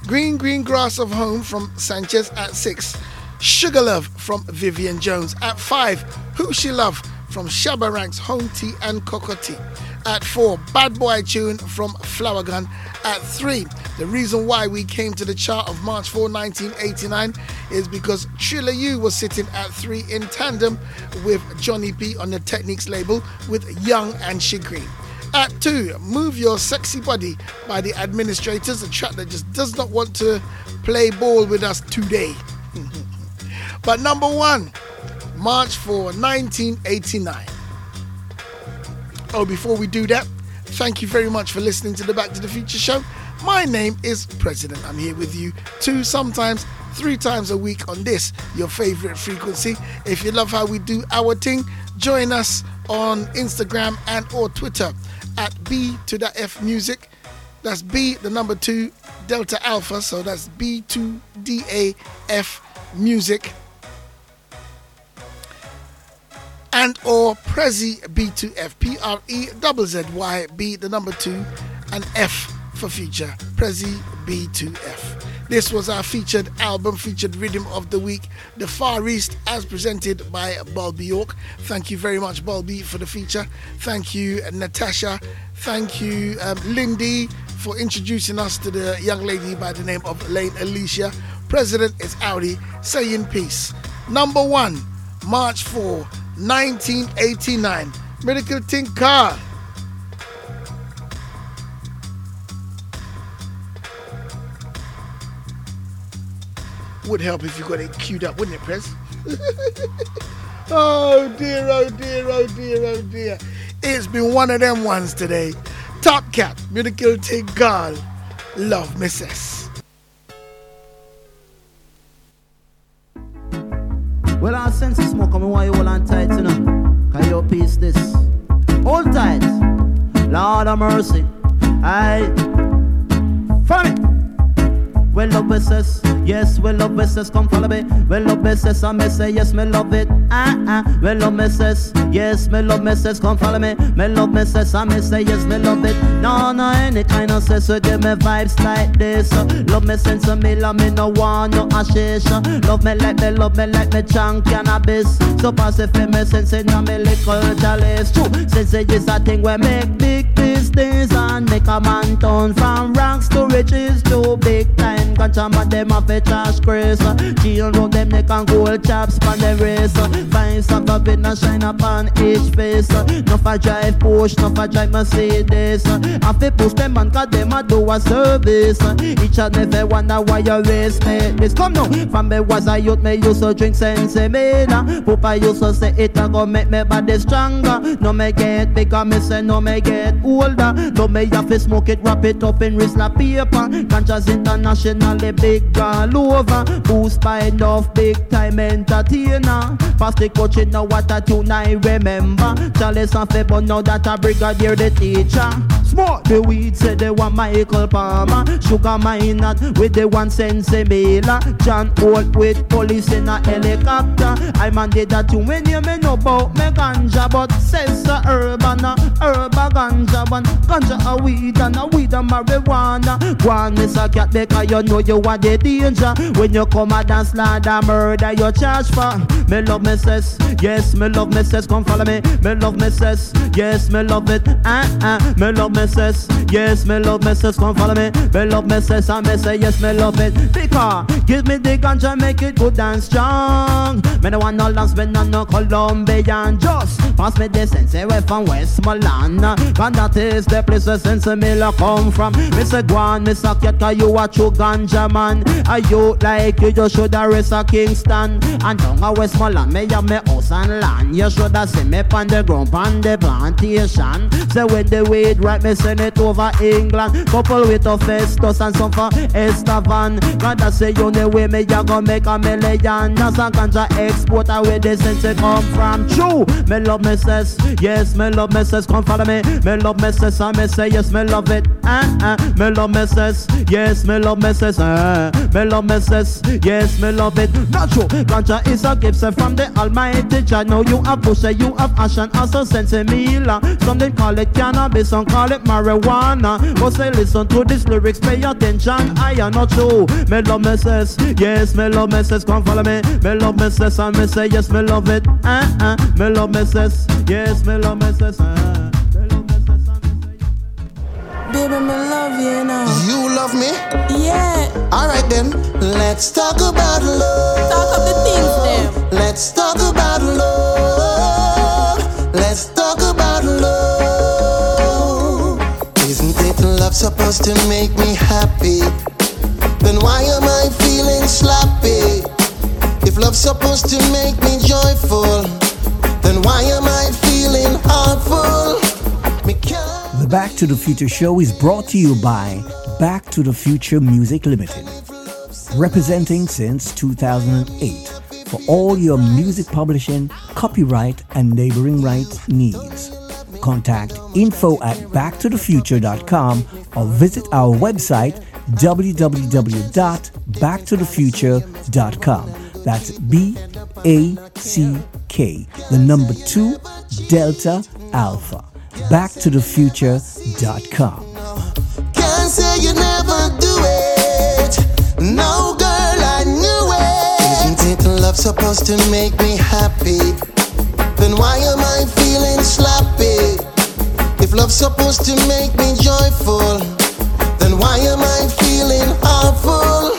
Green Green Grass of Home from Sanchez. At 6, Sugar Love from Vivian Jones. At 5, Who She Love from Shabba Ranks, Home T and Cocoa At four, Bad Boy Tune from Flourgon. At three, the reason why we came to the chart of March 4, 1989 is because Thriller U was sitting at three in tandem with Johnny P on the Techniques label with Young and Green. At two, Move Your Sexy Body by the Administrators, a track that just does not want to play ball with us today. but number one, March 4, 1989. Oh, before we do that, thank you very much for listening to the Back to the Future show. My name is President. I'm here with you two, sometimes three times a week on this, your favorite frequency. If you love how we do our thing, join us on Instagram and or Twitter at B to the F Music. That's B, the number two, Delta Alpha. So that's B2DAF Music. And or Prezi B2F. P R E double Z Y B, the number two, and F for future. Prezi B2F. This was our featured album, featured rhythm of the week, The Far East, as presented by Bulby York. Thank you very much, Bulby, for the feature. Thank you, Natasha. Thank you, um, Lindy, for introducing us to the young lady by the name of Lane Alicia. President is Audi, saying peace. Number one, March 4, 1989. Medical Tinker. Would help if you got it queued up, wouldn't it, Press? oh dear, oh dear, oh dear, oh dear. It's been one of them ones today. Top Cat, Miracle Girl, Love Mrs. Well, I sense the smoke, coming while you hold on tight, you know? Can you piece this? Hold tight. Lord of mercy. I. Follow. Well, love missus, yes, well, love missus, come follow me. Well, love missus, I may say, yes, me love it. Ah, ah. Well, love missus, yes, me love missus, come follow me. Me love missus, I may say, yes, me love it. No, no, any kind of sense, give me vibes like this. Love me sense of me, love me, no one, no ashish. Love me like me, love me like me, chunk cannabis. So pass it for me, sense in me little chalice. True, sense it is a thing where make big business and make a man turn from ranks to riches to big time. Gotcha man them a trash grace. Chill round them neck and gold chaps pon the race. Find some of it and shine upon each face. No for drive Porsche, no for drive Mercedes. I fi push them man 'cause them a do a service. Each and every wonder why you race me. This come now. From me was a youth, me used to drink sensimilla. Papa used to say it a go make me body stronger. No me get bigger, me say no me get older. No me have to smoke it, wrap it up in Rizla paper. Conscious internationally big all over. Boost by enough big time entertainer. Past the coaching now what a tune I remember. Charles and Febo now that a brigadier the teacher. Smoke the weed say they want Michael Palmer. Sugar Minott with the one sense Miller. John Holt with police in a helicopter. I man did that tune when you me know about me ganja, but says a urban, a urban ganja one. Ganja a weed and a weed a marijuana. One miss a cat because you know you are the danger. When you come a dance like a murder, you charge for. Me love me says, yes, me love me says, come follow me. Me love me says, yes, me love it. Ah ah, me love me says, yes, me love me says, come follow me. Me love me says, and me say yes, me love it. Because give me the ganja, make it good and strong. Me no want no last, me no no Colombian. Just pass me the sense away from Westmoreland. And that is the place where sense Miller come from. Me me say cat, cause you a true ganja man. A you like you just should a rest a Kingston. And down a Westmoreland, me have me house and land. You should a see me on the ground, on the plantation. Say when the weed right, me send it over England. Couple with a Festus and some for Estevan. Rather say you the way me ya go make a million. As a ganja exporter where the sense it come from. True, me love me says, yes, me love me says, come follow me. Me love me messes, I me say yes, me love it. Uh, uh, me love messes, yes, me love messes. Uh, me love messes, yes, me love it. True, ganja is a gift sent from the Almighty Jah. Now you have bush, you have ash and also sensimilla. Some they call it cannabis, some call it marijuana. But say listen to these lyrics, pay attention. I am not true. Me love messes, yes, me love messes. Come follow me. Me love messes, and me say yes, me love it. Uh, uh, me love messes, yes, me love messes. Uh. Baby, me love you now. You love me? Yeah. Alright then, let's talk about love. Talk of the things them. Let's talk about love. Let's talk about love. Isn't it love supposed to make me happy? Then why am I feeling sloppy? If love's supposed to make me joyful, then why am I feeling heartful? Me can't Back to the Future show is brought to you by Back to the Future Music Limited, representing since 2008 for all your music publishing, copyright, and neighboring rights needs. Contact info at backtothefuture.com or visit our website www.backtothefuture.com. That's B A C K, the number two, Delta Alpha. Backtothefuture.com. Can't say you never do it. No, girl, I knew it. Isn't it love supposed to make me happy? Then why am I feeling sloppy? If love's supposed to make me joyful, then why am I feeling awful?